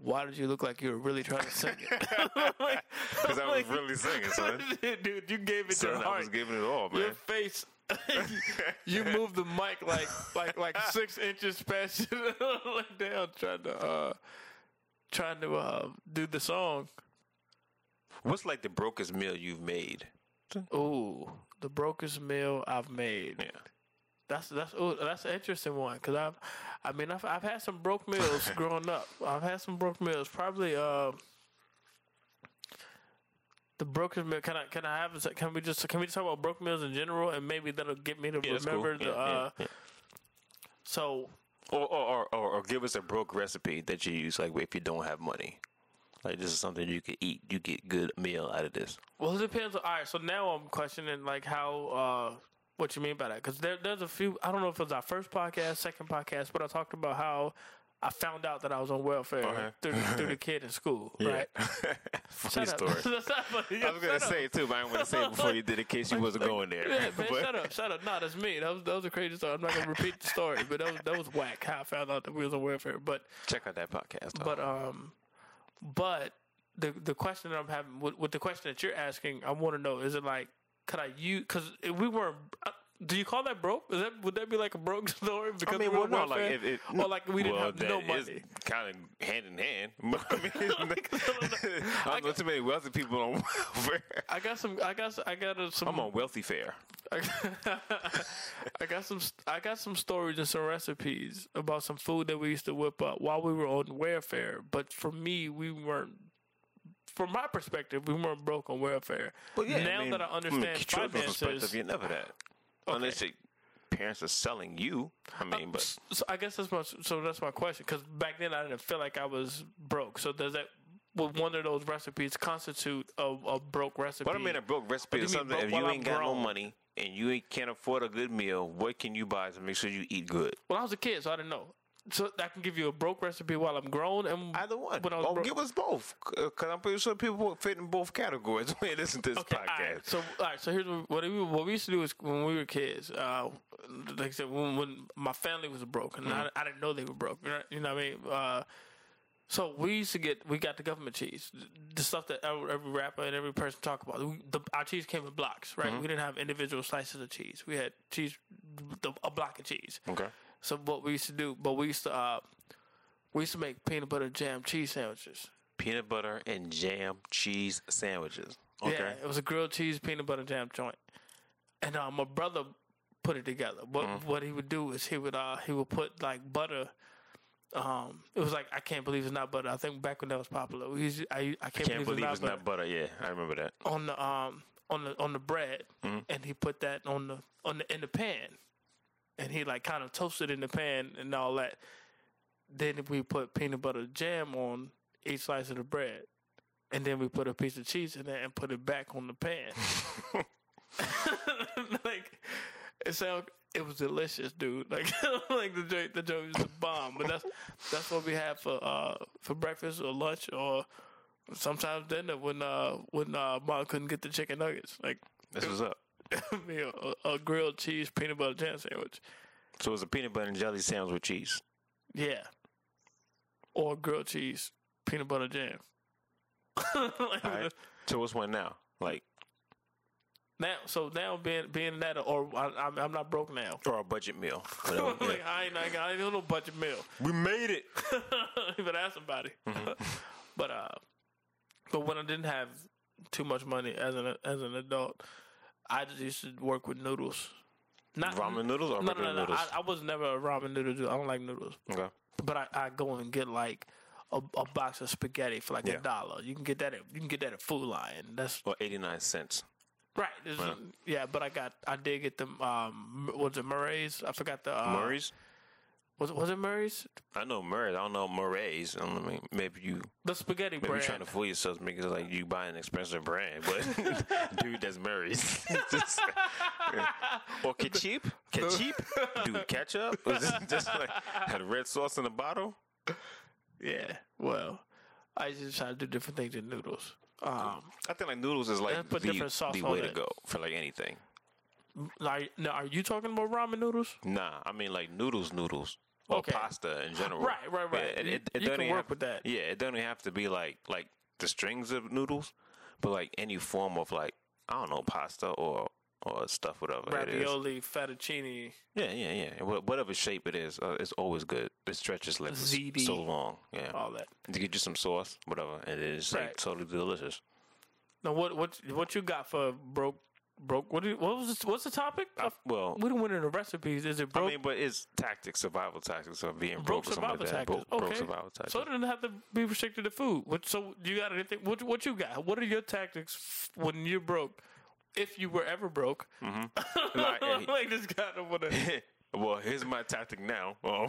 why did you look like you were really trying to sing it? *laughs* *laughs* Because I was really singing, *laughs* son. Dude, you gave it Son, your I was giving it all, man. Your face. you moved the mic like like like six inches past like down trying to uh trying to uh do the song. What's like the brokest meal you've made? Ooh, the brokest meal I've made. Yeah. That's that's ooh, that's an interesting one because I've, I mean, I've I've had some broke meals *laughs* growing up. I've had some broke meals. Probably uh, the broken meal. Can I can I have? Can we just can we just talk about broke meals in general and maybe that'll get me to Yeah, that's cool. remember the. Yeah, uh, yeah. So Or, or, or, or, or give us a broke recipe that you use, like if you don't have money. Like this is something you could eat. You get good meal out of this. Well, it depends. All right, so now I'm questioning like how uh, what you mean by that because there, there's a few. I don't know if it was our first podcast, second podcast, but I talked about how I found out that I was on welfare Okay. through, through the *laughs* kid in school. Right? *laughs* Funny Shut story. *laughs* not funny. I was gonna say it too, but I didn't want to say it before you did in case you wasn't going there. Yeah, man, But- shut up, shut up. No, that's me. That was that was a crazy story. I'm not gonna repeat the story, but that was that was whack. How I found out that we was on welfare, but Check out that podcast. Though. but um, but the the question that I'm having with, with the question that you're asking, I want to know: is it like could I use? Because if we weren't. Uh, do you call that broke? Is that would that be like a broke *laughs* story? Because I mean, we were well, on no, like welfare? if it, or like we didn't well, have no money. kind of hand in hand. *laughs* *laughs* I mean, I don't know too many wealthy people on welfare. I got some. I got. I got some. I'm on wealthy fare. I got some. I got some stories and some recipes about some food that we used to whip up while we were on welfare. But for me, we weren't. From my perspective, we weren't broke on welfare. But now that I understand children's finances, perspective, you're never that. okay. Unless your parents are selling you. I uh, mean, but so I guess that's my. So that's my question. Because back then, I didn't feel like I was broke. So does that? Would one of those recipes constitute a, a broke recipe? what I mean, a broke recipe is something. If you I'm ain't got no money and you ain't can't afford a good meal, what can you buy to make sure you eat good? Well, I was a kid, so I didn't know. So I can give you a broke recipe while I'm grown, and Either one. When I was Or broke. give us both, because I'm pretty sure people will fit in both categories *laughs* when they listen to this Okay, podcast. right. So, all right. So here's what, what we what we used to do is when we were kids. Uh, like I said, when, when my family was broke, and I, I didn't know they were broke. You know, you know what I mean? Uh, so we used to get we got the government cheese, the stuff that every, rapper and every person talk about. We, the, our cheese came in blocks, right? We didn't have individual slices of cheese. We had cheese, the, a block of cheese. Okay. So what we used to do, but we used to uh, we used to make peanut butter jam cheese sandwiches. Peanut butter and jam cheese sandwiches. Okay. Yeah, it was a grilled cheese peanut butter jam joint, and uh, my brother put it together. What Mm-hmm. what he would do is he would uh he would put like butter. Um, it was like I can't believe it's not butter. I think back when that was popular, we used, I I can't, Can't believe, believe it's not butter butter. Yeah, I remember that. on the um on the on the bread, Mm-hmm. and he put that on the on the in the pan, and he like kind of toasted in the pan and all that. Then we put peanut butter jam on each slice of the bread, and then we put a piece of cheese in there and put it back on the pan. *laughs* *laughs* like it sound it was delicious, dude. *laughs* Like like the joint the joint was a bomb. But that's that's what we had for uh for breakfast or lunch or sometimes dinner when uh when uh mom couldn't get the chicken nuggets. Like This was up. *laughs* me a, a grilled cheese peanut butter jam sandwich. So it was a peanut butter and jelly sandwich with cheese. Yeah. Or grilled cheese peanut butter jam. *laughs* Like, right. So what's one now? Like Now, so now being being that, or I, I'm I'm not broke now. or a budget meal. *laughs* Whatever, yeah. like I ain't, I ain't, I ain't doing no budget meal. We made it. better ask somebody. Mm-hmm. but uh, but when I didn't have too much money as an as an adult, I just used to work with noodles. Not Ramen noodles or No, no, no, no. noodles? I, I was never a ramen noodle dude. I don't like noodles. okay. But I, I go and get like a, a box of spaghetti for like Yeah. a dollar. You can get that at you can get that at Food Lion. That's Or eighty nine cents. right. Is- yeah, but I got I did get the Um, was it Murray's? I forgot the uh, Murray's? Was it was it Murray's? I know Murray's. I don't know Murray's. I don't know, maybe you The spaghetti maybe brand. you're trying to fool yourself it like you buy an expensive brand, but *laughs* dude, that's Murray's. Just- *laughs* or ketchup, ketchup, dude, ketchup. *laughs* Was it just like had red sauce in the bottle? Yeah. Well, I just try to do different things than noodles. Um, I think like noodles is like the, different sauce the way to it. go for like anything. like, now, are you talking about ramen noodles? Nah, I mean like noodles, noodles. Or Okay. pasta in *laughs* general. Right, right, right. Yeah, it, You- it, it you can work have- with that. Yeah, it doesn't have to be like like the strings of noodles, but like any form of like I don't know pasta or or stuff whatever. Ravioli, fettuccine. Yeah, yeah, yeah. Whatever shape it is, uh, it's always good. It stretches like Ziti. so long. Yeah, all that. to get you some sauce, whatever, and it's like totally delicious. Now, what what what you got for broke broke. What? What was? The, what's the topic? I- well, we don't win in the recipes. Is it broke? I mean, but it's tactics, survival tactics of being broke, broke survival like tactics. Broke, okay. broke survival tactics. So it doesn't have to be restricted to food. What, so you got anything? What, what you got? What are your tactics when you're broke? If you were ever broke, Mm-hmm. Like, *laughs* like this guy don't *laughs* well, here's my tactic now. Um,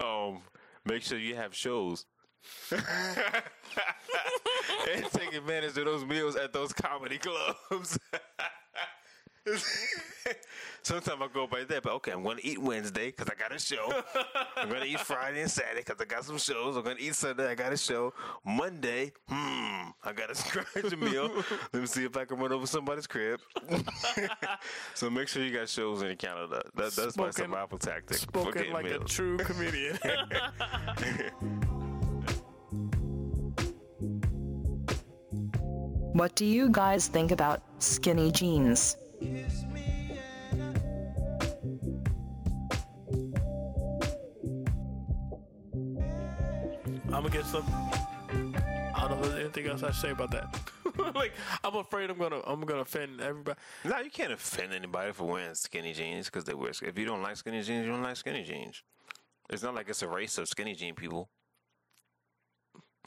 *laughs* um, make sure you have shows. And take advantage of those meals at those comedy clubs. *laughs* Sometimes I go by that, but okay, I'm going to eat Wednesday because I got a show. I'm going to eat Friday and Saturday because I got some shows. I'm going to eat Sunday, I got a show. Monday, hmm, I got to *laughs* scratch a meal. Let me see if I can run over somebody's crib. *laughs* so make sure you got shows in Canada. That, that's my survival tactic. Spoken like a true comedian. What do you guys think about skinny jeans? I'm gonna get some. I don't know if there's anything else I say about that. *laughs* like I'm afraid I'm gonna I'm gonna offend everybody. No, you can't offend anybody for wearing skinny jeans because they wear. If you don't like skinny jeans, you don't like skinny jeans. It's not like it's a race of skinny jean people.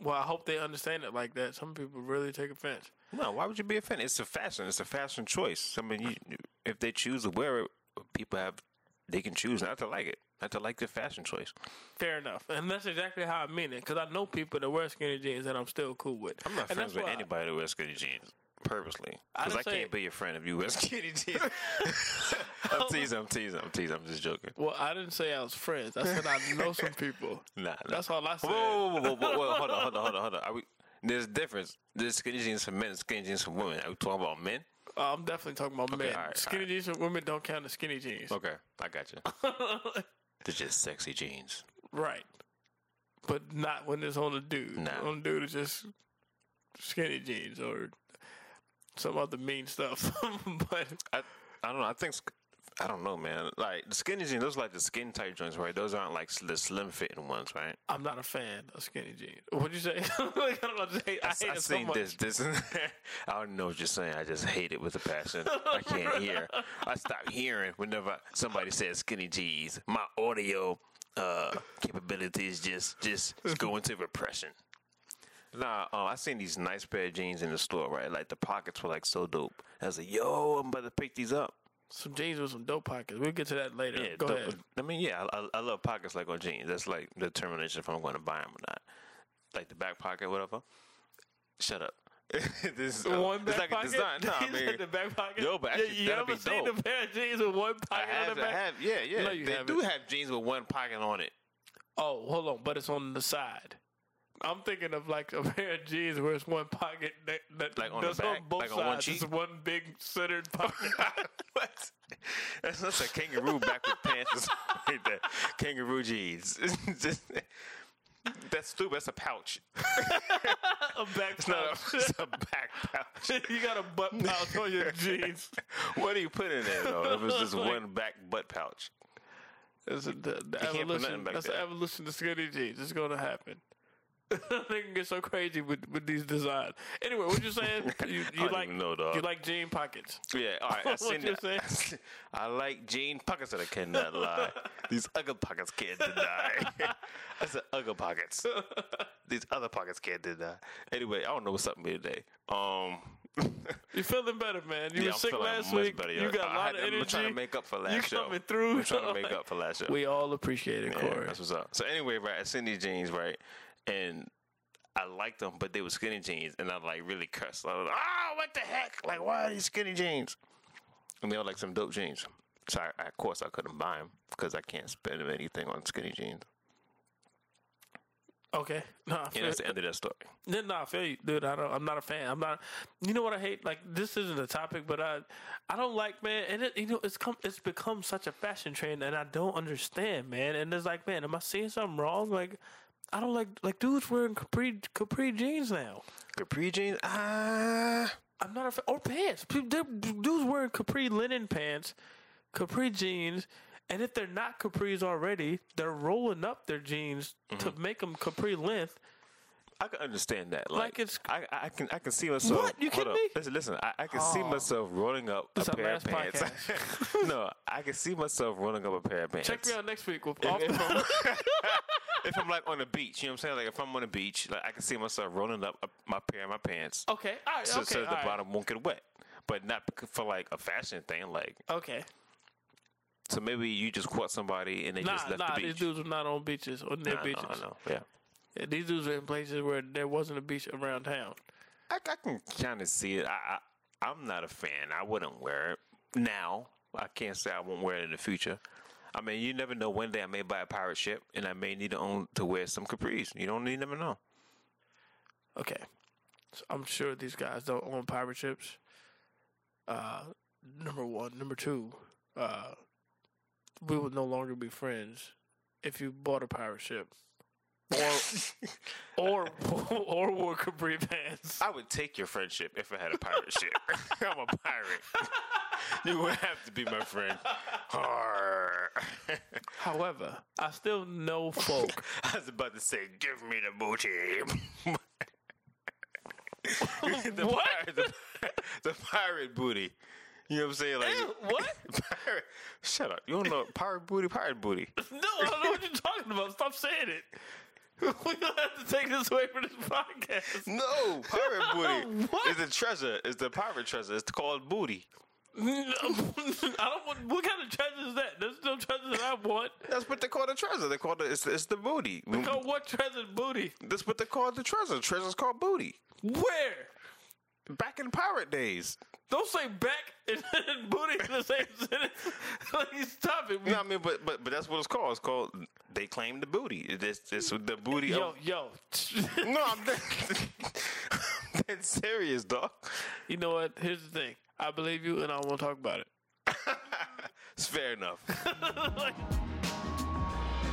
Well, I hope they understand it like that. Some people really take offense. No, why would you be offended? It's a fashion. It's a fashion choice. I mean, you, if they choose to wear it, people have they can choose not to like it, not to like the fashion choice. Fair enough, and that's exactly how I mean it. Because I know people that wear skinny jeans that I'm still cool with. I'm not and friends with anybody that wears skinny jeans purposely because I, say- can't be your friend if you wear *laughs* skinny jeans. *laughs* I'm teasing. I'm teasing. I'm teasing. I'm just joking. Well, I didn't say I was friends. I said I know some people. *laughs* Nah, nah. That's all I said. Whoa, whoa, whoa, whoa, whoa, whoa, hold on, hold on, hold on, hold on. Are we, there's a difference. There's skinny jeans for men and skinny jeans for women. Are we talking about men? Uh, I'm definitely talking about men. all right, skinny all right. jeans for women don't count as skinny jeans. Okay, I got you. *laughs* They're just sexy jeans. Right. But not when it's on a dude. Nah. On a dude, it's just skinny jeans or some other mean stuff. *laughs* but I, I don't know. I think I don't know, man. Like the skinny jeans, those are like the skin tight joints, right? Those aren't like the slim fitting ones, right? I'm not a fan of skinny jeans. What'd you say? *laughs* like, I don't know. I, hate, I I, I it so seen much. this. This *laughs* I don't know what you're saying. I just hate it with a passion. I can't hear. I stop hearing whenever somebody says skinny jeans. My audio uh, capabilities just just *laughs* go into repression. Nah, uh, I seen these nice pair of jeans in the store, right? Like the pockets were like so dope. I was like, yo, I'm about to pick these up. Some jeans with some dope pockets. We'll get to that later. Yeah, Go dope. ahead. I mean, yeah, I, I, I love pockets like on jeans. That's like the determination if I'm going to buy them or not. Like the back pocket, whatever. Shut up. *laughs* this is uh, One it's back like pocket. a design. No, I mean, the back pocket. Yo, but actually, you that'd ever seen dope. the pair of jeans with one pocket I have, on the I back? have, yeah, yeah. No, you they haven't. do have jeans with one pocket on it. Oh, hold on, but it's on the side. I'm thinking of like a pair of jeans where it's one pocket that, that Like on the that's back? both Like on sides. one cheek? It's one big centered *laughs* pocket. what? That's not a kangaroo back with pants or something like that. Kangaroo jeans. *laughs* Just, that's stupid. That's a pouch. *laughs* a back It's not pouch. a, it's a back pouch. you got a butt pouch on your jeans. What do you put in there though? If it's just one back butt pouch. That's a, the, the evolution. That's the evolution of skinny jeans. It's gonna happen. *laughs* they can get so crazy with, with these designs. Anyway, what you saying? *laughs* You, you like know, dog. you like jean pockets? Yeah, all right. *laughs* I What seen you that. I like jean pockets that I cannot lie. These other pockets can't deny. I said other pockets. These other pockets can't deny. Anyway, I don't know what's up with me today. Um, You feeling better, man? You yeah, were I'm sick last much week. better, You got a I lot had- of I'm energy. trying to make up for last you show. coming through. I'm trying to make up for last show. We all appreciate it, Yeah, Corey. that's what's up. So anyway, right, I seen these jeans, right, and I liked them, but they were skinny jeans, and I like really cussed. I was like, "Ah, what the heck? Like, why are these skinny jeans?" And they were like some dope jeans. So I, of course I couldn't buy them because I can't spend anything on skinny jeans. Okay, no, I And that's the end of that story. no, no, I feel you, dude. I don't. I'm not a fan. I'm not. You know what I hate? Like this isn't a topic, but I, I don't like, man. And it, you know, it's come, it's become such a fashion trend, and I don't understand, man. And it's like, man, am I seeing something wrong? Like, I don't like, like dudes wearing capri capri jeans now. Capri jeans, ah, I'm not a fan. Or pants. Dudes wearing capri linen pants, capri jeans, and if they're not capris already, they're rolling up their jeans to Mm-hmm. make them capri length. I can understand that. Like, Like it's- I, I can, I can see myself. What? You kidding up. me? Listen, listen. I, I can see Oh. myself rolling up This a pair of pants. *laughs* no, I can see myself rolling up a pair of pants. Check me out next week with If, off the if I'm, *laughs* if I'm like on the beach, you know what I'm saying? Like if I'm on the beach, like I can see myself rolling up a, my pair of my pants, Okay, all right, so, okay, so the all right. bottom won't get wet. But not for like a fashion thing. Like Okay, so, maybe you just caught somebody and they nah, just left nah. the These dudes are not on beaches or near Nah, beaches. I know. Yeah. These dudes were in places where there wasn't a beach around town. I, I can kind of see it. I, I I'm not a fan. I wouldn't wear it now. I can't say I won't wear it in the future. I mean, you never know. One day I may buy a pirate ship, and I may need to own to wear some capris. You don't. You never know. Okay, so I'm sure these guys don't own pirate ships. Uh, number one, number two, uh, we would no longer be friends if you bought a pirate ship. *laughs* Or, or, or wore capri pants. I would take your friendship if I had a pirate ship. *laughs* I'm a pirate. you would have to be my friend. *laughs* However, I still know folk. I was about to say, "Give me the booty." the What? Pirate, the, the pirate booty. You know what I'm saying? Like Ew, what? Pirate, shut up. You don't know pirate booty, pirate booty. No, I don't know what you're talking about. Stop saying it. *laughs* We don't have to take this away from this podcast. No, pirate *laughs* booty. What? It's a treasure. It's the pirate treasure. It's called booty. No, *laughs* I don't want. What kind of treasure is that? There's no treasure that I want. That's what they call the treasure. They call it. It's, it's the booty. Call what treasure booty? That's what they call the treasure. Treasure's called booty. Where? Back in pirate days. Don't say back and, *laughs* and booty in the same sentence. *laughs* like, stop it. No, I mean, but but but that's what it's called. It's called. They claim the booty. It's, it's the booty. Yo, of, yo. *laughs* No, I'm dead, I'm dead serious, dog. you know what? Here's the thing. I believe you, and I won't talk about it. It's fair enough. didn't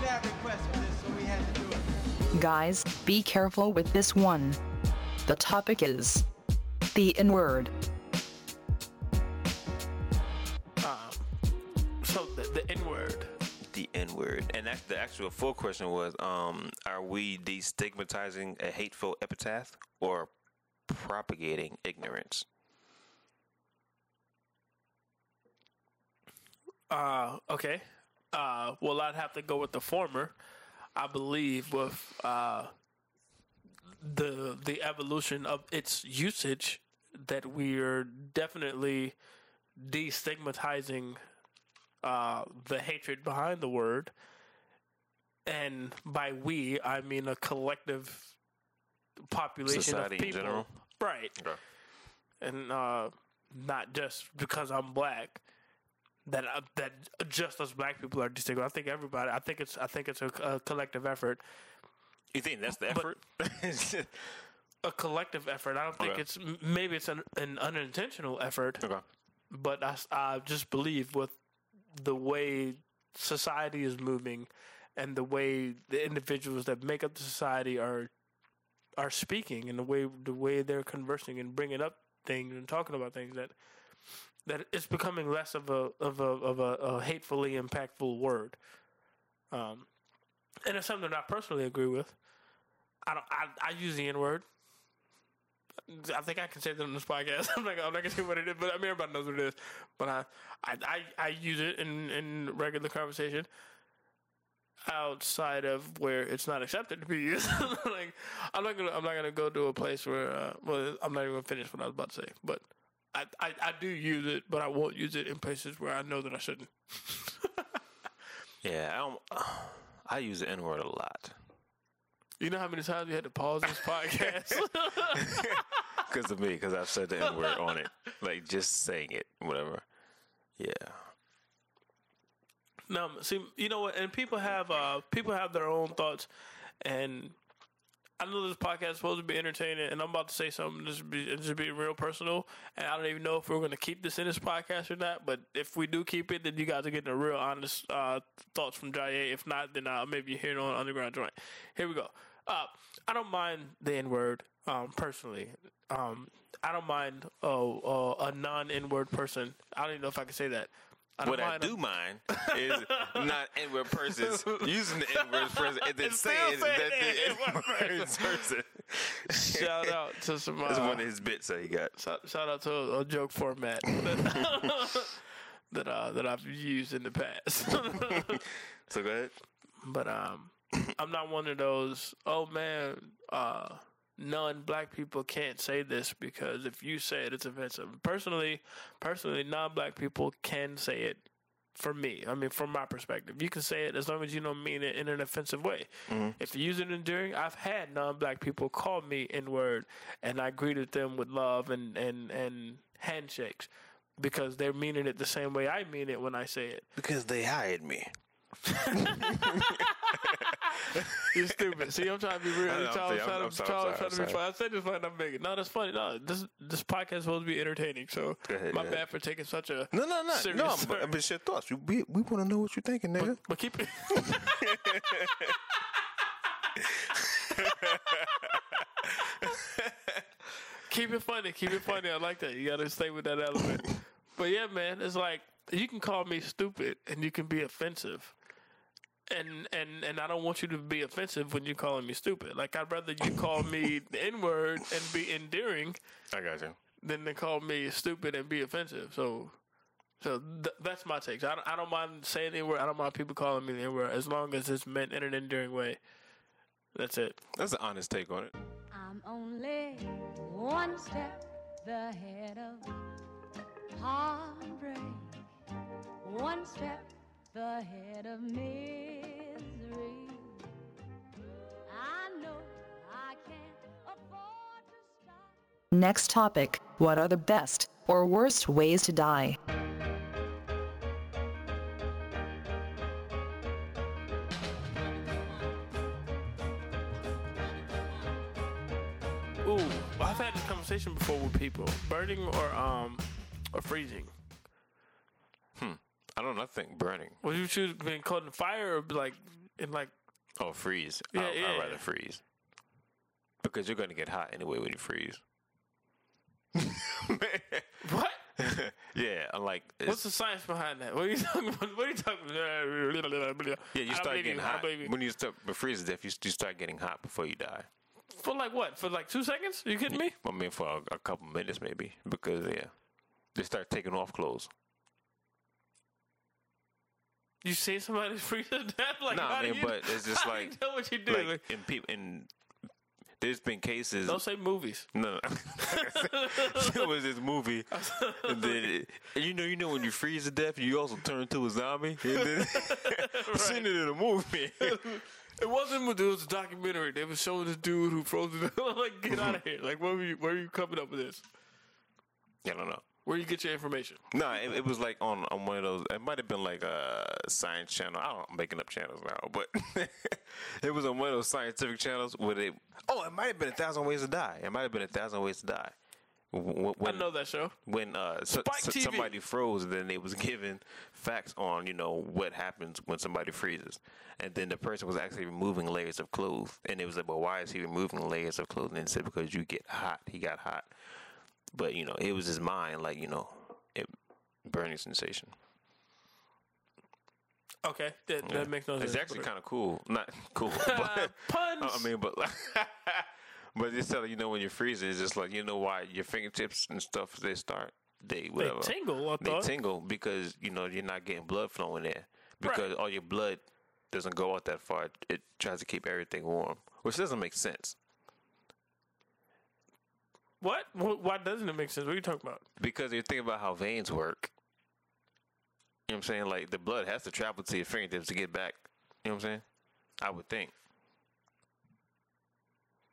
have requests for this, so we had to do it. Guys, be careful with this one. The topic is the N word. Word, and that's the actual full question was: um, Are we destigmatizing a hateful epitaph or propagating ignorance? Uh, okay. Uh, well, I'd have to go with the former. I believe with uh, the the evolution of its usage that we are definitely destigmatizing uh, the hatred behind the word, and by we I mean a collective population Society of in people, general? right? and uh, not just because I'm black. That uh, that just us black people are distinguished. I think everybody. I think it's. I think it's a, a collective effort. You think that's the But- effort? *laughs* A collective effort. I don't think Okay. it's. Maybe it's an, an unintentional effort. okay. But I just believe with the way society is moving, and the way the individuals that make up the society are are speaking, and the way the way they're conversing and bringing up things and talking about things that that it's becoming less of a of a of a, a hatefully impactful word. Um, and it's something that I personally agree with. I don't. I, I use the N word. I think I can say that on this podcast. *laughs* I'm not, I'm not gonna say what it is, but I mean everybody knows what it is. But I, I, I, I use it in, in regular conversation. Outside of where it's not accepted to be used, *laughs* like I'm not gonna, I'm not gonna go to a place where, uh, well, I'm not even gonna finish what I was about to say. But I, I, I do use it, but I won't use it in places where I know that I shouldn't. *laughs* Yeah, I. I use the N word a lot You know how many times we had to pause this podcast? *laughs* because of me, because I've said the N word on it, like just saying it, whatever. Yeah. No, see, you know what? And people have uh, people have their own thoughts, and I know this podcast is supposed to be entertaining, and I'm about to say something just be just be real personal, and I don't even know if we're going to keep this in this podcast or not. But if we do keep it, then you guys are getting a real honest uh, thoughts from Jaye. If not, then uh, maybe you hear it on Underground Joint. Here we go. Uh, I don't mind the N word um, personally. Um, I don't mind oh, uh, a non N word person. I don't even know if I can say that. I don't what I do mind *laughs* is not N-word persons using the N-word person and then *laughs* saying saying that the N-word N-word *laughs* person. Shout out to some. That's uh, one of his bits that he got. shout, shout out to a, a joke format that that, uh, that I've used in the past. So go ahead. but um, I'm not one of those. Oh man, uh, non-black people can't say this because if you say it, it's offensive. Personally, personally, non-black people can say it. For me, I mean, from my perspective, you can say it as long as you don't mean it in an offensive way. If you use it enduring, I've had non-black people call me N-word, and I greeted them with love and and and handshakes because they're meaning it the same way I mean it when I say it. Because they hired me. *laughs* *laughs* *laughs* You're stupid. See, I'm trying to be real. Know, I'm I'm trying, sorry, I'm to- sorry, trying, I'm trying to be funny. I said this fine. I'm making. No, that's funny. No, this this podcast is supposed to be entertaining. So ahead, my bad for taking such a No, no, no, serious no. *laughs* But, but your thoughts. We we, we want to know what you're thinking, nigga. But keep it. keep it funny. Keep it funny. I like that. You got to stay with that element. But yeah, man, it's like you can call me stupid and you can be offensive. And and and I don't want you to be offensive when you're calling me stupid. Like I'd rather you call me *laughs* the N word and be endearing I got you. than to call me stupid and be offensive. So, so th- that's my take. So I don't, I don't mind saying the word. I don't mind people calling me the word as long as it's meant in an endearing way. That's it. That's an honest take on it. I'm only one step ahead of heartbreak, one step ahead of misery. I know I can't afford to stop. Next topic What are the best or worst ways to die? Ooh, I've had this conversation before with people: burning or um or freezing. I don't know. I think burning. Would you choose being caught in fire or be like in like? Oh, freeze. Yeah, I, yeah. I'd rather freeze. Because you're going to get hot anyway when you freeze. *laughs* What? *laughs* yeah, I'm like, What's the science behind that? What are you talking about? What are you talking about? yeah, you start getting you. Hot. When you start, but freeze to death, you, you start getting hot before you die. For like what? For like two seconds? you kidding me? I mean, for a, a couple minutes maybe. Because, yeah, they start taking off clothes. You see somebody *laughs* freeze to death? Like, Nah, how I do mean, you, but it's just *laughs* how do like- you know what you do. Like, Like, in people, in, there's been cases. don't say movies. *laughs* No, there was this movie, and then it, and you know, you know, when you freeze to death, you also turn into a zombie. And then I've seen it in a movie. It wasn't. It was a documentary. They were showing this dude who froze to death. I'm like, get out of here! Like, where were you? Where are you coming up with this? I don't know. Where you get your information? No, it, it was like on, on one of those. It might have been like a science channel. I don't. I'm making up channels now, but *laughs* it was on one of those scientific channels where they. Oh, it might have been a thousand ways to die. It might have been a thousand ways to die. When, I know that show. when uh, so, so- somebody froze, then they was given facts on you know what happens when somebody freezes, and then the person was actually removing layers of clothes, and it was like, well, why is he removing layers of clothes? And said because you get hot, he got hot, but you know it was his mind, like you know, it burning sensation. Okay, that, that makes no sense. It's actually kind of cool, not *laughs* cool, *laughs* but puns. I mean, but like, *laughs* but it's telling you know when you're freezing, it's just like you know why your fingertips and stuff they start they whatever they tingle. They tingle because you know you're not getting blood flowing there because all your blood doesn't go out that far. It tries to keep everything warm, which doesn't make sense What? Why doesn't it make sense? What are you talking about? because you think about how veins work. You know what I'm saying? Like the blood has to travel to your fingertips to get back. You know what I'm saying? I would think.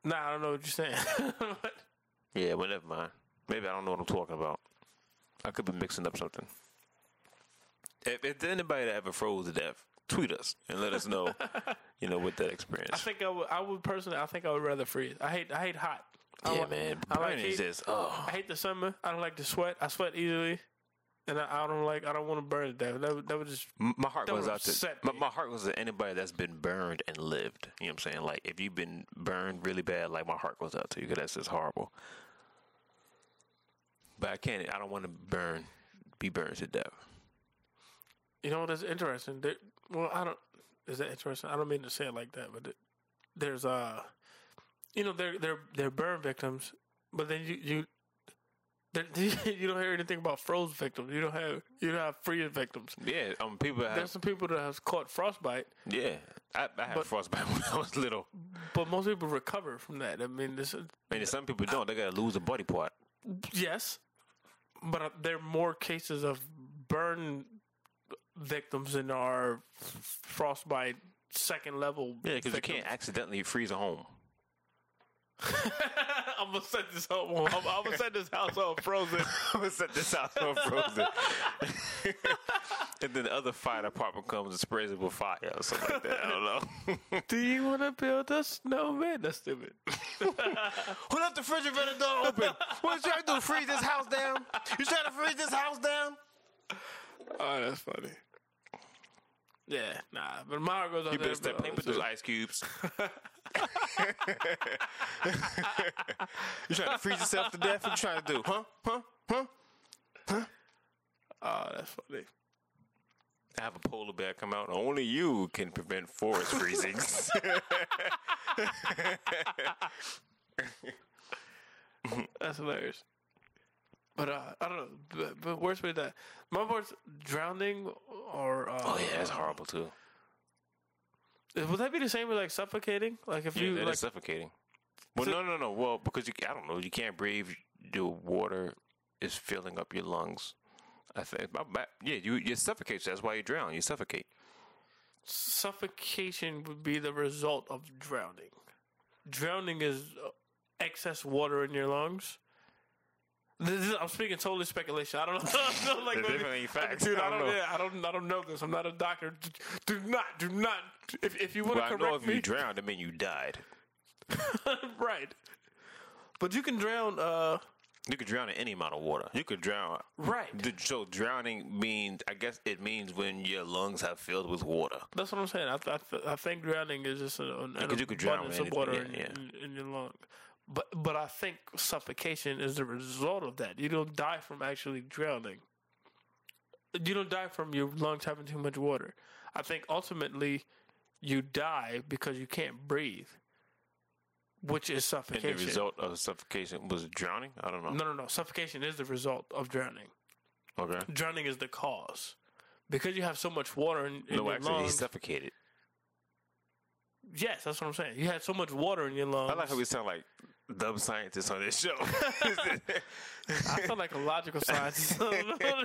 Nah, I don't know what you're saying. What? *laughs* Yeah, but never mind. Maybe I don't know what I'm talking about. I could be mixing up something. If, if anybody that ever froze to death, tweet us and let us know, *laughs* you know, what that experience. I think I would. I would personally. I think I would rather freeze. I hate. I hate hot. I yeah, like- man. I like heat. just, oh. I hate the summer. I don't like to sweat. I sweat easily, and I, I don't like. I don't want to burn to death. That would, that would just. My heart goes out to my, my heart goes to anybody that's been burned and lived. You know what I'm saying? Like if you've been burned really bad, like my heart goes out to you because that's just horrible. But I can't. I don't want to burn, be burned to death. You know that's interesting? There, well, I don't. Is that interesting? I don't mean to say it like that, but there's uh, you know, they're they're they're burn victims, but then you you. *laughs* You don't hear anything about froze victims. You don't have you don't have freeze victims. Yeah, um, people have. There's some people that have caught frostbite, Yeah, I, I had But- frostbite *laughs* when I was little. but most people recover from that. I mean, this is And some people don't. They gotta lose a body part. yes, but uh, there are more cases of burn victims than are frostbite second level. Yeah, because you can't accidentally freeze a home. I'm gonna set this home. I'm, I'm gonna set this house on frozen. *laughs* I'm gonna set this house on frozen. *laughs* and then the other fire department comes and sprays it with fire or something like that. I don't know. *laughs* Do you want to build a snowman? That's stupid. Who left the refrigerator door open? What you trying to do? Freeze this house down? You trying to freeze this house down? Oh, that's funny. Yeah, nah, but heart goes out You there. better step through ice cubes. *laughs* you trying to freeze yourself to death? What you trying to do? Huh? Huh? Huh? Huh? Oh, that's funny. I have a polar bear come out. Only you can prevent forest freezings. *laughs* *laughs* That's hilarious. But uh, I don't know. But, but worse with that, my words drowning or uh, oh yeah, that's horrible too. Would that be the same with like suffocating? Like if Yeah, you like suffocating. Well, So- no, no, no. Well, because you, I don't know, you can't breathe. The water is filling up your lungs. I think. Yeah, you you suffocate. That's why you drown. You suffocate. suffocation would be the result of drowning. Drowning is uh, excess water in your lungs. This is, I'm speaking totally speculation. I don't know. *laughs* I don't know, like, definitely facts. Dude, I I don't don't. know. Yeah, I don't. I don't know this. I'm not a doctor. Do not. Do not. If if you want Well, to I know if me, you drowned, I mean you died. *laughs* right? But you can drown. Uh, You could drown in any amount of water. You could drown. right. So drowning means, I guess it means when your lungs have filled with water. That's what I'm saying. I, th- I, th- I think drowning is just an, an you could drown of water anything, in, yeah, in, in your lung. But but I think suffocation is the result of that. You don't die from actually drowning. You don't die from your lungs having too much water. I think ultimately you die because you can't breathe, which is And suffocation. the result of suffocation was drowning? I don't know. no, no, no. Suffocation is the result of drowning. Okay. Drowning is the cause. Because you have so much water in, in No, your actually, he lungs. suffocated. Yes, that's what I'm saying. You had so much water in your lungs. I like how we sound like dumb scientists on this show. *laughs* I feel like a logical scientist. *laughs* I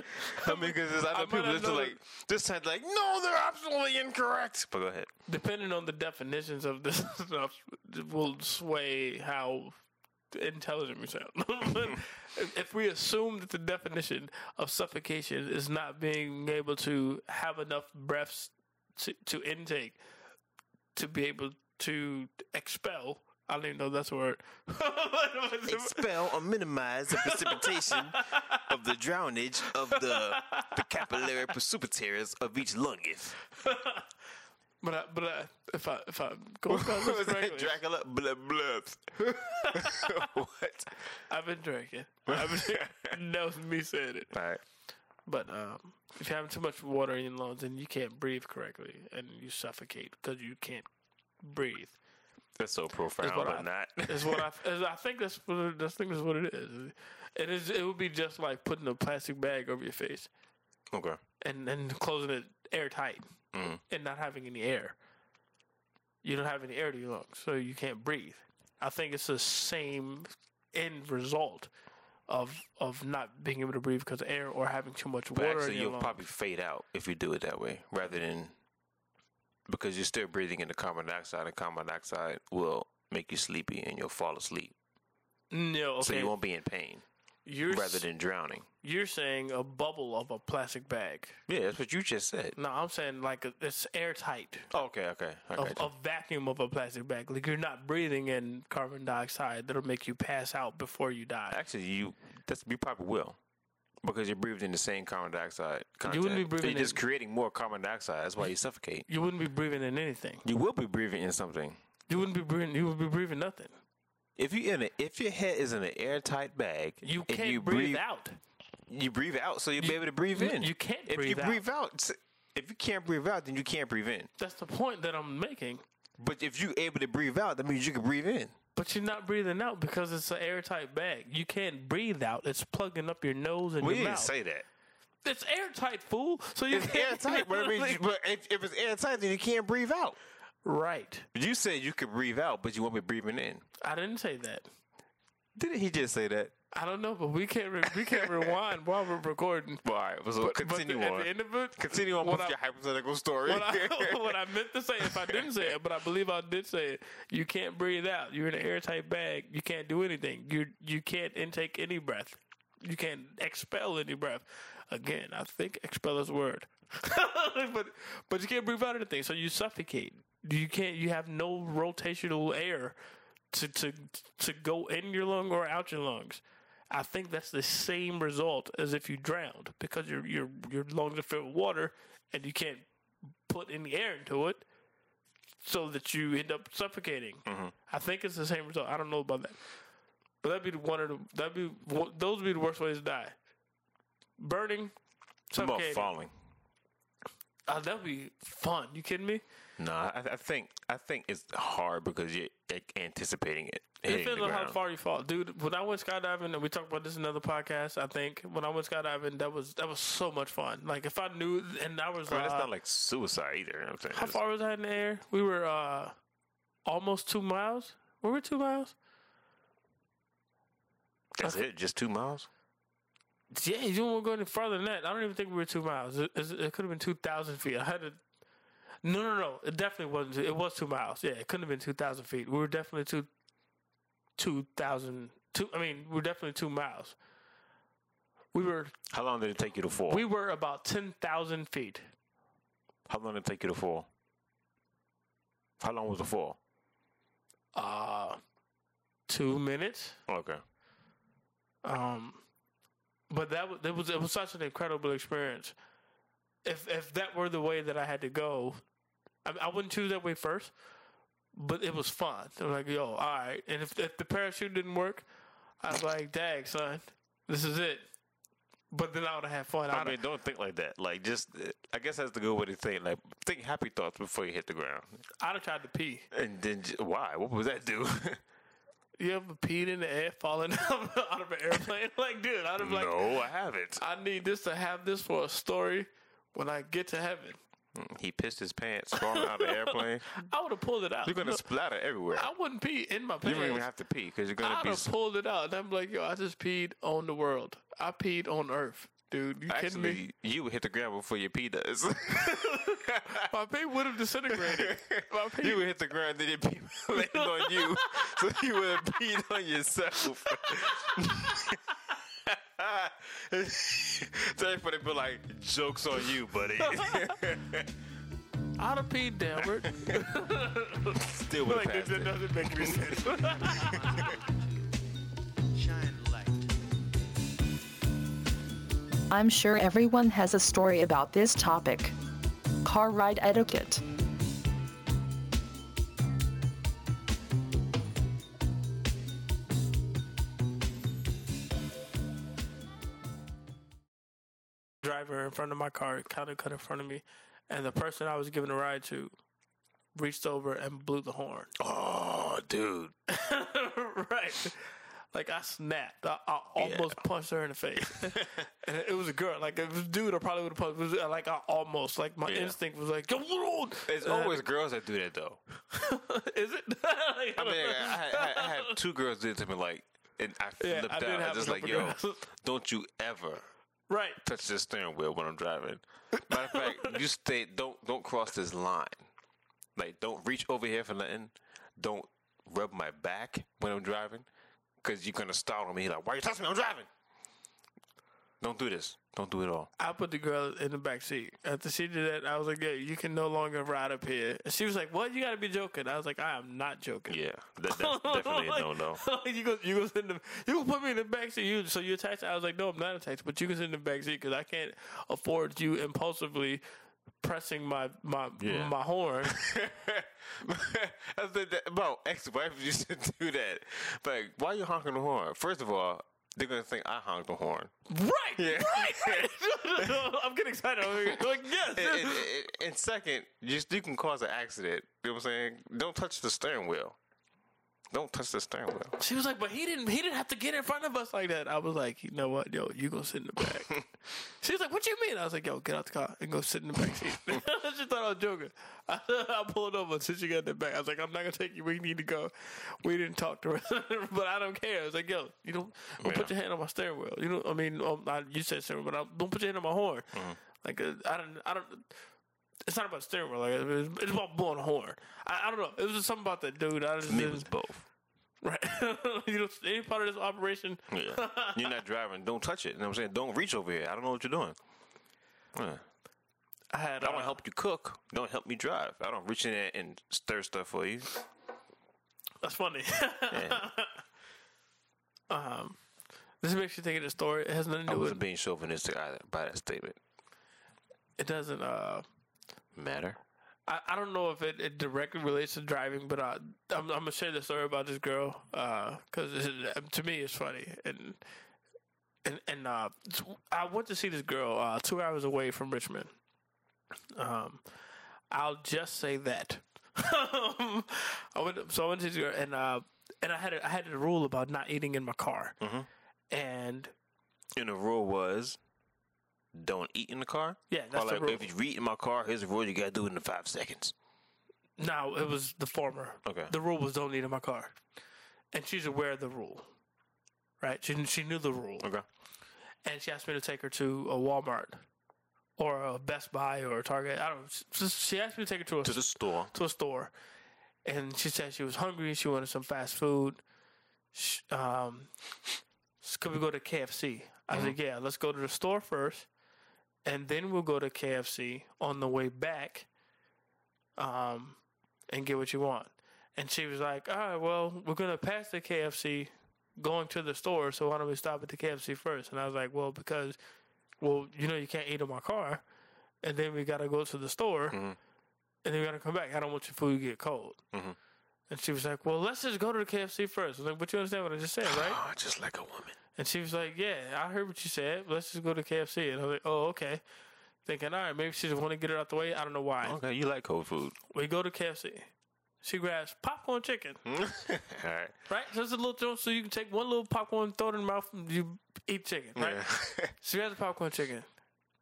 mean, because I know people listen like this sounds like no, they're absolutely incorrect. But go ahead. Depending on the definitions of this stuff, will sway how intelligent we sound. *laughs* If if we assume that the definition of suffocation is not being able to have enough breaths to, to intake to be able to expel, I don't even know that's a word. *laughs* Expel or minimize the precipitation of the drownage of the the capillary precipitaries of each lungeth. *laughs* but I, but I, if I if I go correctly, *laughs* Dracula? Blah, blah. what? I've been drinking. I've been, that was me saying it. All right. But um, if you're having too much water in your lungs, then you can't breathe correctly, and you suffocate because you can't breathe. That's so profound, but not. Is what I, is I think that's what it- I think that's what it is. It is. It would be just like putting a plastic bag over your face okay. and then closing it airtight Mhm. and not having any air. You don't have any air to your lungs, so you can't breathe. I think it's the same end result of of not being able to breathe because of air or having too much But water actually, in your you'll lungs. probably fade out if you do it that way, rather than because you're still breathing in the carbon dioxide, and carbon dioxide will make you sleepy, and you'll fall asleep. no, okay. So you won't be in pain, you're rather than drowning. you're saying a bubble of a plastic bag. Yeah, that's what you just said. No, I'm saying like a, it's airtight. Oh, okay, okay, I A, a vacuum of a plastic bag. Like you're not breathing in carbon dioxide that'll make you pass out before you die. Actually, you that's you probably will. Because you're breathing in the same carbon dioxide content. You wouldn't be So breathing You're just in- creating more carbon dioxide. That's why you suffocate. You wouldn't be breathing in anything. You will be breathing in something. You wouldn't be breathing. You would be breathing nothing. If you in a, if your head is in an airtight bag, You can't you breathe, out. You breathe out, so you'll be able to breathe in. you can't if breathe you out. breathe out, if you can't breathe out, then you can't breathe in. That's the point that I'm making. But if you're able to breathe out, that means you can breathe in. But you're not breathing out because it's an airtight bag. You can't breathe out. It's plugging up your nose and We your didn't mouth. say that. it's airtight, fool. So you It's can't airtight, but, I *laughs* mean, but if, if it's airtight, then you can't breathe out. right. You said you could breathe out, but you won't be breathing in. I didn't say that. Didn't he just say that? I don't know, but we can't re- we can't rewind while we're recording. Well, all right, so But, continue but on. At the end of it, continue on with I- your hypothetical story. what I, *laughs* *laughs* what I meant to say, if I didn't say it, but I believe I did say it, you can't breathe out. You're in an airtight bag. You can't do anything. You you can't intake any breath. You can't expel any breath. Again, I think expel is a word, *laughs* but but you can't breathe out anything. So you suffocate. You can't. You have no rotational air to to to go in your lung or out your lungs. I think that's the same result as if you drowned because your your your lungs are filled with water and you can't put any air into it, so that you end up suffocating. I think it's the same result. I don't know about that, but that'd be one of the that'd be those would be the worst ways to die. Burning, What about falling? Uh, that'd be fun. You kidding me? No, I, I think I think it's hard because you're anticipating it. It depends on how far you fall, dude. When I went skydiving, and we talked about this in another podcast, I think when I went skydiving, that was that was so much fun. Like if I knew, and I was it's uh, not like suicide either. You know I'm saying? how It's- far was I in the air? We were uh almost two miles. Were we two miles? That's it. Just two miles. Yeah, you don't want to go any farther than that. I don't even think we were two miles. It, it, it could have been two thousand feet. I had to. No, no, no. It definitely wasn't. It was two miles. Yeah, it couldn't have been two thousand feet. We were definitely two. Two thousand. Two. I mean, we were definitely two miles. We were. How long did it take you to fall? We were about ten thousand feet. How long did it take you to fall? How long was the fall? Uh two minutes. Okay. Um, but that was it was it was such an incredible experience. If if that were the way that I had to go, I, I wouldn't choose that way first. But it was fun. I'm like, yo, all right. And if if the parachute didn't work, I was like, dang, son, this is it. But then I would have had fun. I I'd- mean, don't think like that. Like, just I guess that's the good way to think. Like, think happy thoughts before you hit the ground. I'd have tried to pee. And then why? What would that do? *laughs* You ever peed in the air, falling out *laughs* out of an airplane? *laughs* Like, dude, I'd have like, no, I haven't. I need this to have this for a story when I get to heaven. Mm, he pissed his pants falling out of the airplane. *laughs* I would have pulled it out. You're gonna splatter everywhere. I wouldn't pee in my pants. You don't even have to pee because you're gonna I'd have pulled it out. And I'm like, yo, I just peed on the world. I peed on Earth, dude. You kidding me? You would hit the ground before your pee does. *laughs* My pee would have disintegrated. My *laughs* pee. you would hit the ground, then your pee would land on you, so you would have peed on yourself. So everybody be like, "Jokes on you, buddy." *laughs* I'd have peed downward. *laughs* Still would like, have this, passed that it. doesn't make any sense. Shine light. I'm sure everyone has a story about this topic. Car ride etiquette. In front of my car kind of cut in front of me, and the person I was giving a ride to reached over and blew the horn. Oh, dude. *laughs* right. Like I snapped. I, I almost punched her in the face. *laughs* and it was a girl. Like if it was a dude, I probably would have punched. Was uh, like I almost. Like my Yeah. instinct was like, "Yo. It's And I always girls that do that, though. *laughs* Is it? Like, I mean, I, had- I, I had two girls do it to me, like, and I Yeah, flipped I out. I a just like, yo, don't you ever right. touch the steering wheel when I'm driving. Matter of fact, *laughs* you stay. Don't don't cross this line. Like, don't reach over here for nothing. Don't rub my back when I'm driving, because you're gonna startle me. Like, why you touching me? I'm driving. Don't do this. Don't do it all. I put the girl in the back seat. After she did that, I was like, "Yeah, you can no longer ride up here." And she was like, "What? You got to be joking." I was like, "I am not joking." Yeah, that, that's *laughs* definitely no no. *laughs* you go, you go in the, you go put me in the back seat. You, so you attached? I was like, no, I'm not attached, but you can sit in the back seat because I can't afford you impulsively pressing my my Yeah. my horn. *laughs* I said that about ex-wife used to do that. Like, why you honking the horn? First of all, they're gonna think I honked the horn. Right, Yeah. right. *laughs* I'm getting excited. I'm like, yes. And, and, and- and second, you, you can cause an accident. You know what I'm saying? Don't touch the steering wheel. Don't touch the steering wheel. She was like, but he didn't. He didn't have to get in front of us like that. I was like, you know what, yo, you go sit in the back. *laughs* she was like, what you mean? I was like, yo, get out the car and go sit in the back seat. *laughs* *laughs* she thought I was joking. I, I pulled over since she got in the back. I was like, I'm not gonna take you. We need to go. We didn't talk to her, but I don't care. I was like, yo, you don't, don't put your hand on my steering wheel. You know, I mean, um, I, you said steering but I, don't put your hand on my horn. Like, uh, I don't, I don't. It's not about steering wheel. Like, it's, it's about blowing a horn. I, I don't know. It was just something about that dude. I just it was both. Right. *laughs* you know, any part of this operation. Yeah. You're not driving. Don't touch it. You know what I'm saying? Don't reach over here. I don't know what you're doing. Yeah. I had. I Uh, want to help you cook. Don't help me drive. I don't reach in there and stir stuff for you. That's funny. Yeah. *laughs* um, this makes you think of the story. It has nothing to I do with. wasn't being chauvinistic either by that statement. It doesn't. Uh, Matter. I, I don't know if it, it directly relates to driving, but uh, I'm, I'm gonna share the story about this girl because to me it's funny and and and uh, I went to see this girl uh, two hours away from Richmond. Um, I'll just say that. *laughs* I went so I went to this girl and uh, and I had a, I had a rule about not eating in my car, and And the rule was don't eat in the car. Yeah, that's or the rule. if you eat in my car, here's the rule: you gotta do it in five seconds. no, it was the former. Okay. The rule was don't eat in my car, and she's aware of the rule, right? She she knew the rule, Okay. and she asked me to take her to a Walmart or a Best Buy or a Target. I don't. know. She asked me to take her to a To the store. to a store, and she said she was hungry. She wanted some fast food. Sh um, could we go to KFC? I was like, yeah, let's go to the store first, and then we'll go to KFC on the way back, um, and get what you want. And she was like, all right, well, we're gonna pass the KFC, going to the store. So why don't we stop at the KFC first? And I was like, well, because, well, you know, you can't eat in my car, and then we gotta go to the store and then we gotta come back. I don't want your food to get cold. Mhm. And she was like, "Well, let's just go to the KFC first. I was like, "But you understand what I just said, right?" Oh, just like a woman. And she was like, "Yeah, I heard what you said. Let's just go to KFC." And I was like, "Oh, okay." Thinking, all right, maybe she just want to get it out the way. I don't know why. Okay, you like cold food. We go to KFC. She grabs popcorn chicken, *laughs* All right. right? So it's a little joint, so you can take one little popcorn, throw it in the mouth, and you eat chicken, right? Yeah. *laughs* She has the popcorn chicken,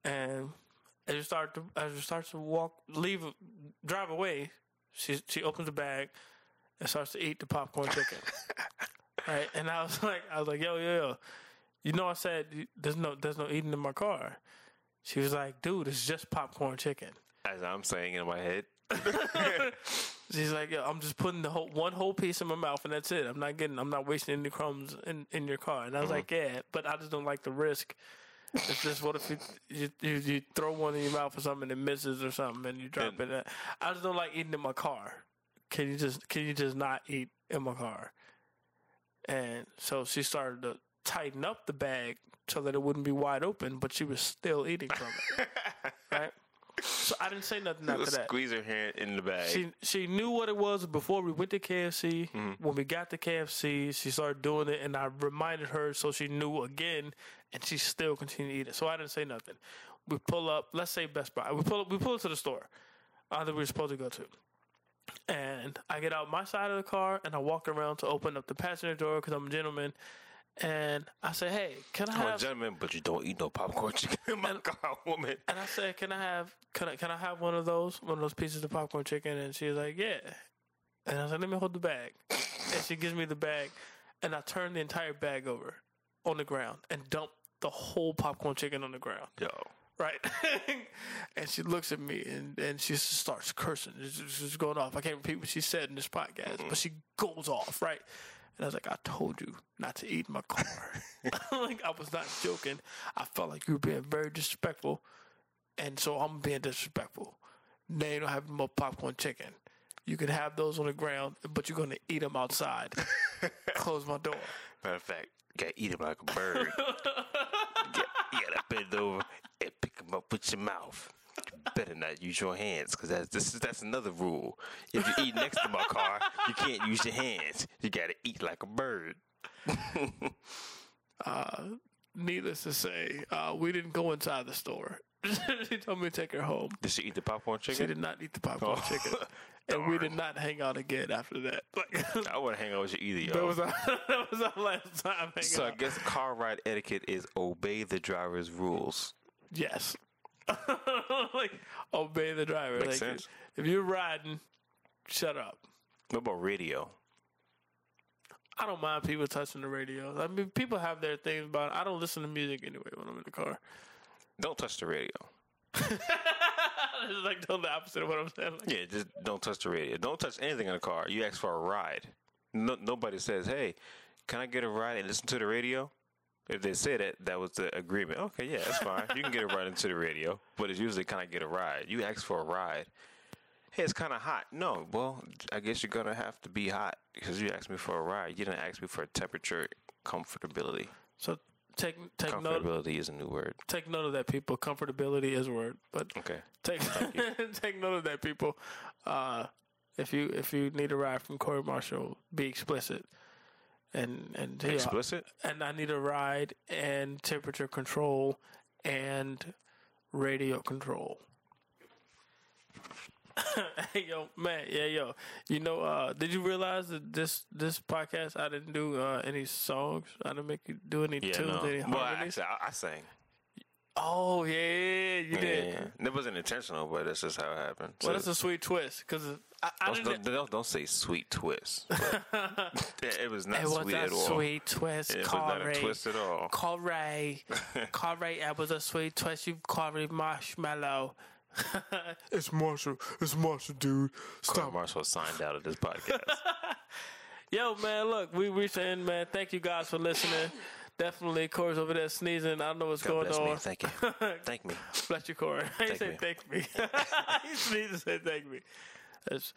and as you start to as you start to walk, leave, drive away, she she opens the bag and starts to eat the popcorn chicken. *laughs* right, and I was *laughs* like, I was like, yo, yo, yo, you know, I said there's no there's no eating in my car. She was like, dude, it's just popcorn chicken. As I'm saying in my head. *laughs* She's like, yo, I'm just putting the whole one whole piece in my mouth and that's it. I'm not getting, I'm not wasting any crumbs in, in your car. And I was mm-hmm. like, yeah, but I just don't like the risk. It's just what if you, you you you throw one in your mouth or something and it misses or something and you drop And- it. I just don't like eating in my car. Can you just can you just not eat in my car? And so she started to tighten up the bag so that it wouldn't be wide open, but she was still eating from it. *laughs* right? So I didn't say nothing after that. Squeeze her hand in the bag. She she knew what it was before we went to KFC. When we got to KFC, she started doing it, and I reminded her so she knew again, and she still continued to eat it. So I didn't say nothing. We pull up, let's say Best Buy. We pull up, we pull up to the store uh, that we were supposed to go to, and I get out my side of the car and I walk around to open up the passenger door because I'm a gentleman, and I say, "Hey, can I I'm a have?" gentleman, but you don't eat no popcorn *laughs* chicken in my car, woman. And I said, "Can I have can I can I have one of those one of those pieces of popcorn chicken?" And she's like, "Yeah." And I was like, "Let me hold the bag." And she gives me the bag, and I turn the entire bag over on the ground and dump the whole popcorn chicken on the ground. Yo. Right. *laughs* and she looks at me and, and she just starts cursing. She's just- going off. I can't repeat what she said in this podcast, but she goes off, right? And I was like, I told you not to eat in my car. *laughs* *laughs* like, I was not joking. I felt like you were being very disrespectful. And so I'm being disrespectful. Now you don't have more popcorn chicken. You can have those on the ground, but you're going to eat them outside. Close my door. Matter of fact, you gotta eat them like a bird. you, got, you gotta bend over and pick him up with your mouth. You better not use your hands, because that's this is that's another rule. If you eat next to my car, you can't use your hands. You gotta eat like a bird. *laughs* Uh, needless to say, uh, we didn't go inside the store. *laughs* she told me to take her home. Did she eat the popcorn chicken? She did not eat the popcorn Oh, chicken, *laughs* and we did not hang out again after that. Like, I wouldn't hang out with you either, that yo. was our, that was our last time hanging So I guess car ride etiquette is obey the driver's rules. Yes. *laughs* like obey the driver. Makes like, sense. If you're riding, shut up. What about radio? I don't mind people touching the radio. I mean, people have their things, but I don't listen to music anyway when I'm in the car. Don't touch the radio. *laughs* it's like the opposite of what I'm saying. Like, Yeah, just don't touch the radio. Don't touch anything in the car. You ask for a ride. No, nobody says, "Hey, can I get a ride and listen to the radio?" If they said it, that was the agreement. Okay, yeah, that's fine. you can get a ride into the radio, but it's usually, kind of get a ride?" You ask for a ride. Hey, it's kind of hot. No, well, I guess you're gonna have to be hot because you asked me for a ride. You didn't ask me for a temperature comfortability. So take take note Comfortability is a new word. take note of that, people. Comfortability is a word, but Okay. take *laughs* take note of that, people. Uh, if you if you need a ride from Corey Marshall, be explicit. And and yeah, Explicit. and I need a ride and temperature control and radio control. *laughs* hey yo, man, yeah yo. You know, uh, did you realize that this this podcast I didn't do uh, any songs? I didn't make you do any Yeah, tunes, no. any Well, actually, I, I sang. Oh yeah, you did. Yeah, it wasn't intentional, but that's just how it happened. Well, So- that's a sweet twist because I, I don't, didn't. don't, don't, don't say sweet twist. but *laughs* yeah, it was not It was sweet at all. sweet twist, It was not a Corey. twist at all. Corey, Corey, it was a sweet twist. You Corey Marshmallow. *laughs* it's Marshall. It's Marshall, dude. Corey Marshall signed out of this podcast. *laughs* Yo, man, look, we reached the end, man. Thank you guys for listening. Definitely, Corey's over there sneezing. I don't know what's God going bless on. me. Thank you. *laughs* Thank me. Bless you, Corey. *laughs* He Thank said me. thank me. *laughs* he sneezed and said thank me. That's,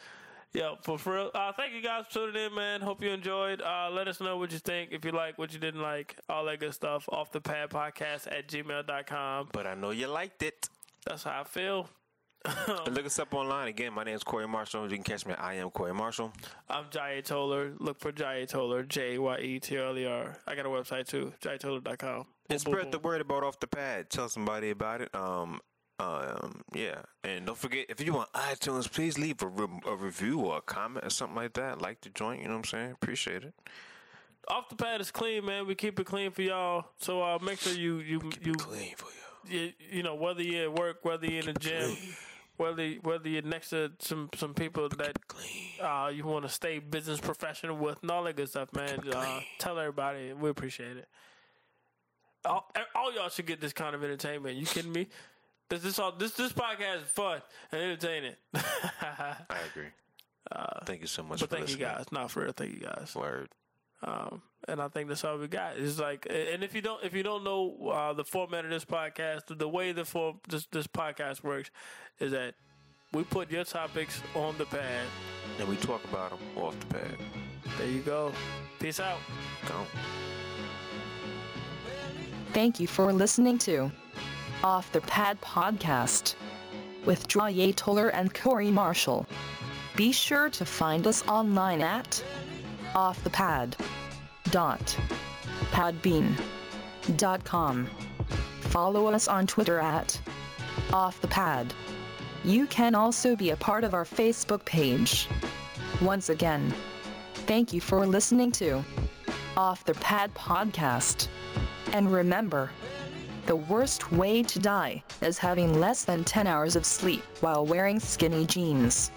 yo, for, for real. Uh, thank you guys for tuning in, man. Hope you enjoyed. Uh, let us know what you think, if you like, what you didn't like, all that good stuff. Off the pad podcast at gmail.com. But I know you liked it. That's how I feel. And look us up online. Again, my name is Corey Marshall. You can catch me at I am Corey Marshall. I'm Jaye Tola. Look for Jaye Tola, J Y E T L E R. I got a website too, jayetola.com. And spread the word about Off the Pad. Tell somebody about it. Um, um, yeah. And don't forget, if you want iTunes, please leave a, re- a review or a comment or something like that. Like the joint, you know what I'm saying? Appreciate it. Off the pad is clean, man. We keep it clean for y'all. So uh, make sure you you you, Clean for you. You you know whether you're at work, whether you're in the gym, whether whether you're next to some some people that uh, you want to stay business professional with, and all that good stuff, man. Uh, tell everybody. We appreciate it. All, all y'all should get this kind of entertainment. You kidding me? This this all this this podcast is fun and entertaining. *laughs* I agree. thank you so much Uh, but for thank you listening. guys. Not for real. Thank you guys. Word. Um, and I think that's all we got. It's like, and if you don't, if you don't know uh, the format of this podcast, the way the form this this podcast works is that we put your topics on the pad. And we talk about them off the pad. There you go. Peace out. Go. Thank you for listening to Off the Pad Podcast with Jaye Tola and Corey Marshall. Be sure to find us online at offthepad.podbean.com. Follow us on Twitter at Off the Pad. You can also be a part of our Facebook page. Once again, thank you for listening to Off the Pad Podcast. And remember, the worst way to die is having less than 10 hours of sleep while wearing skinny jeans.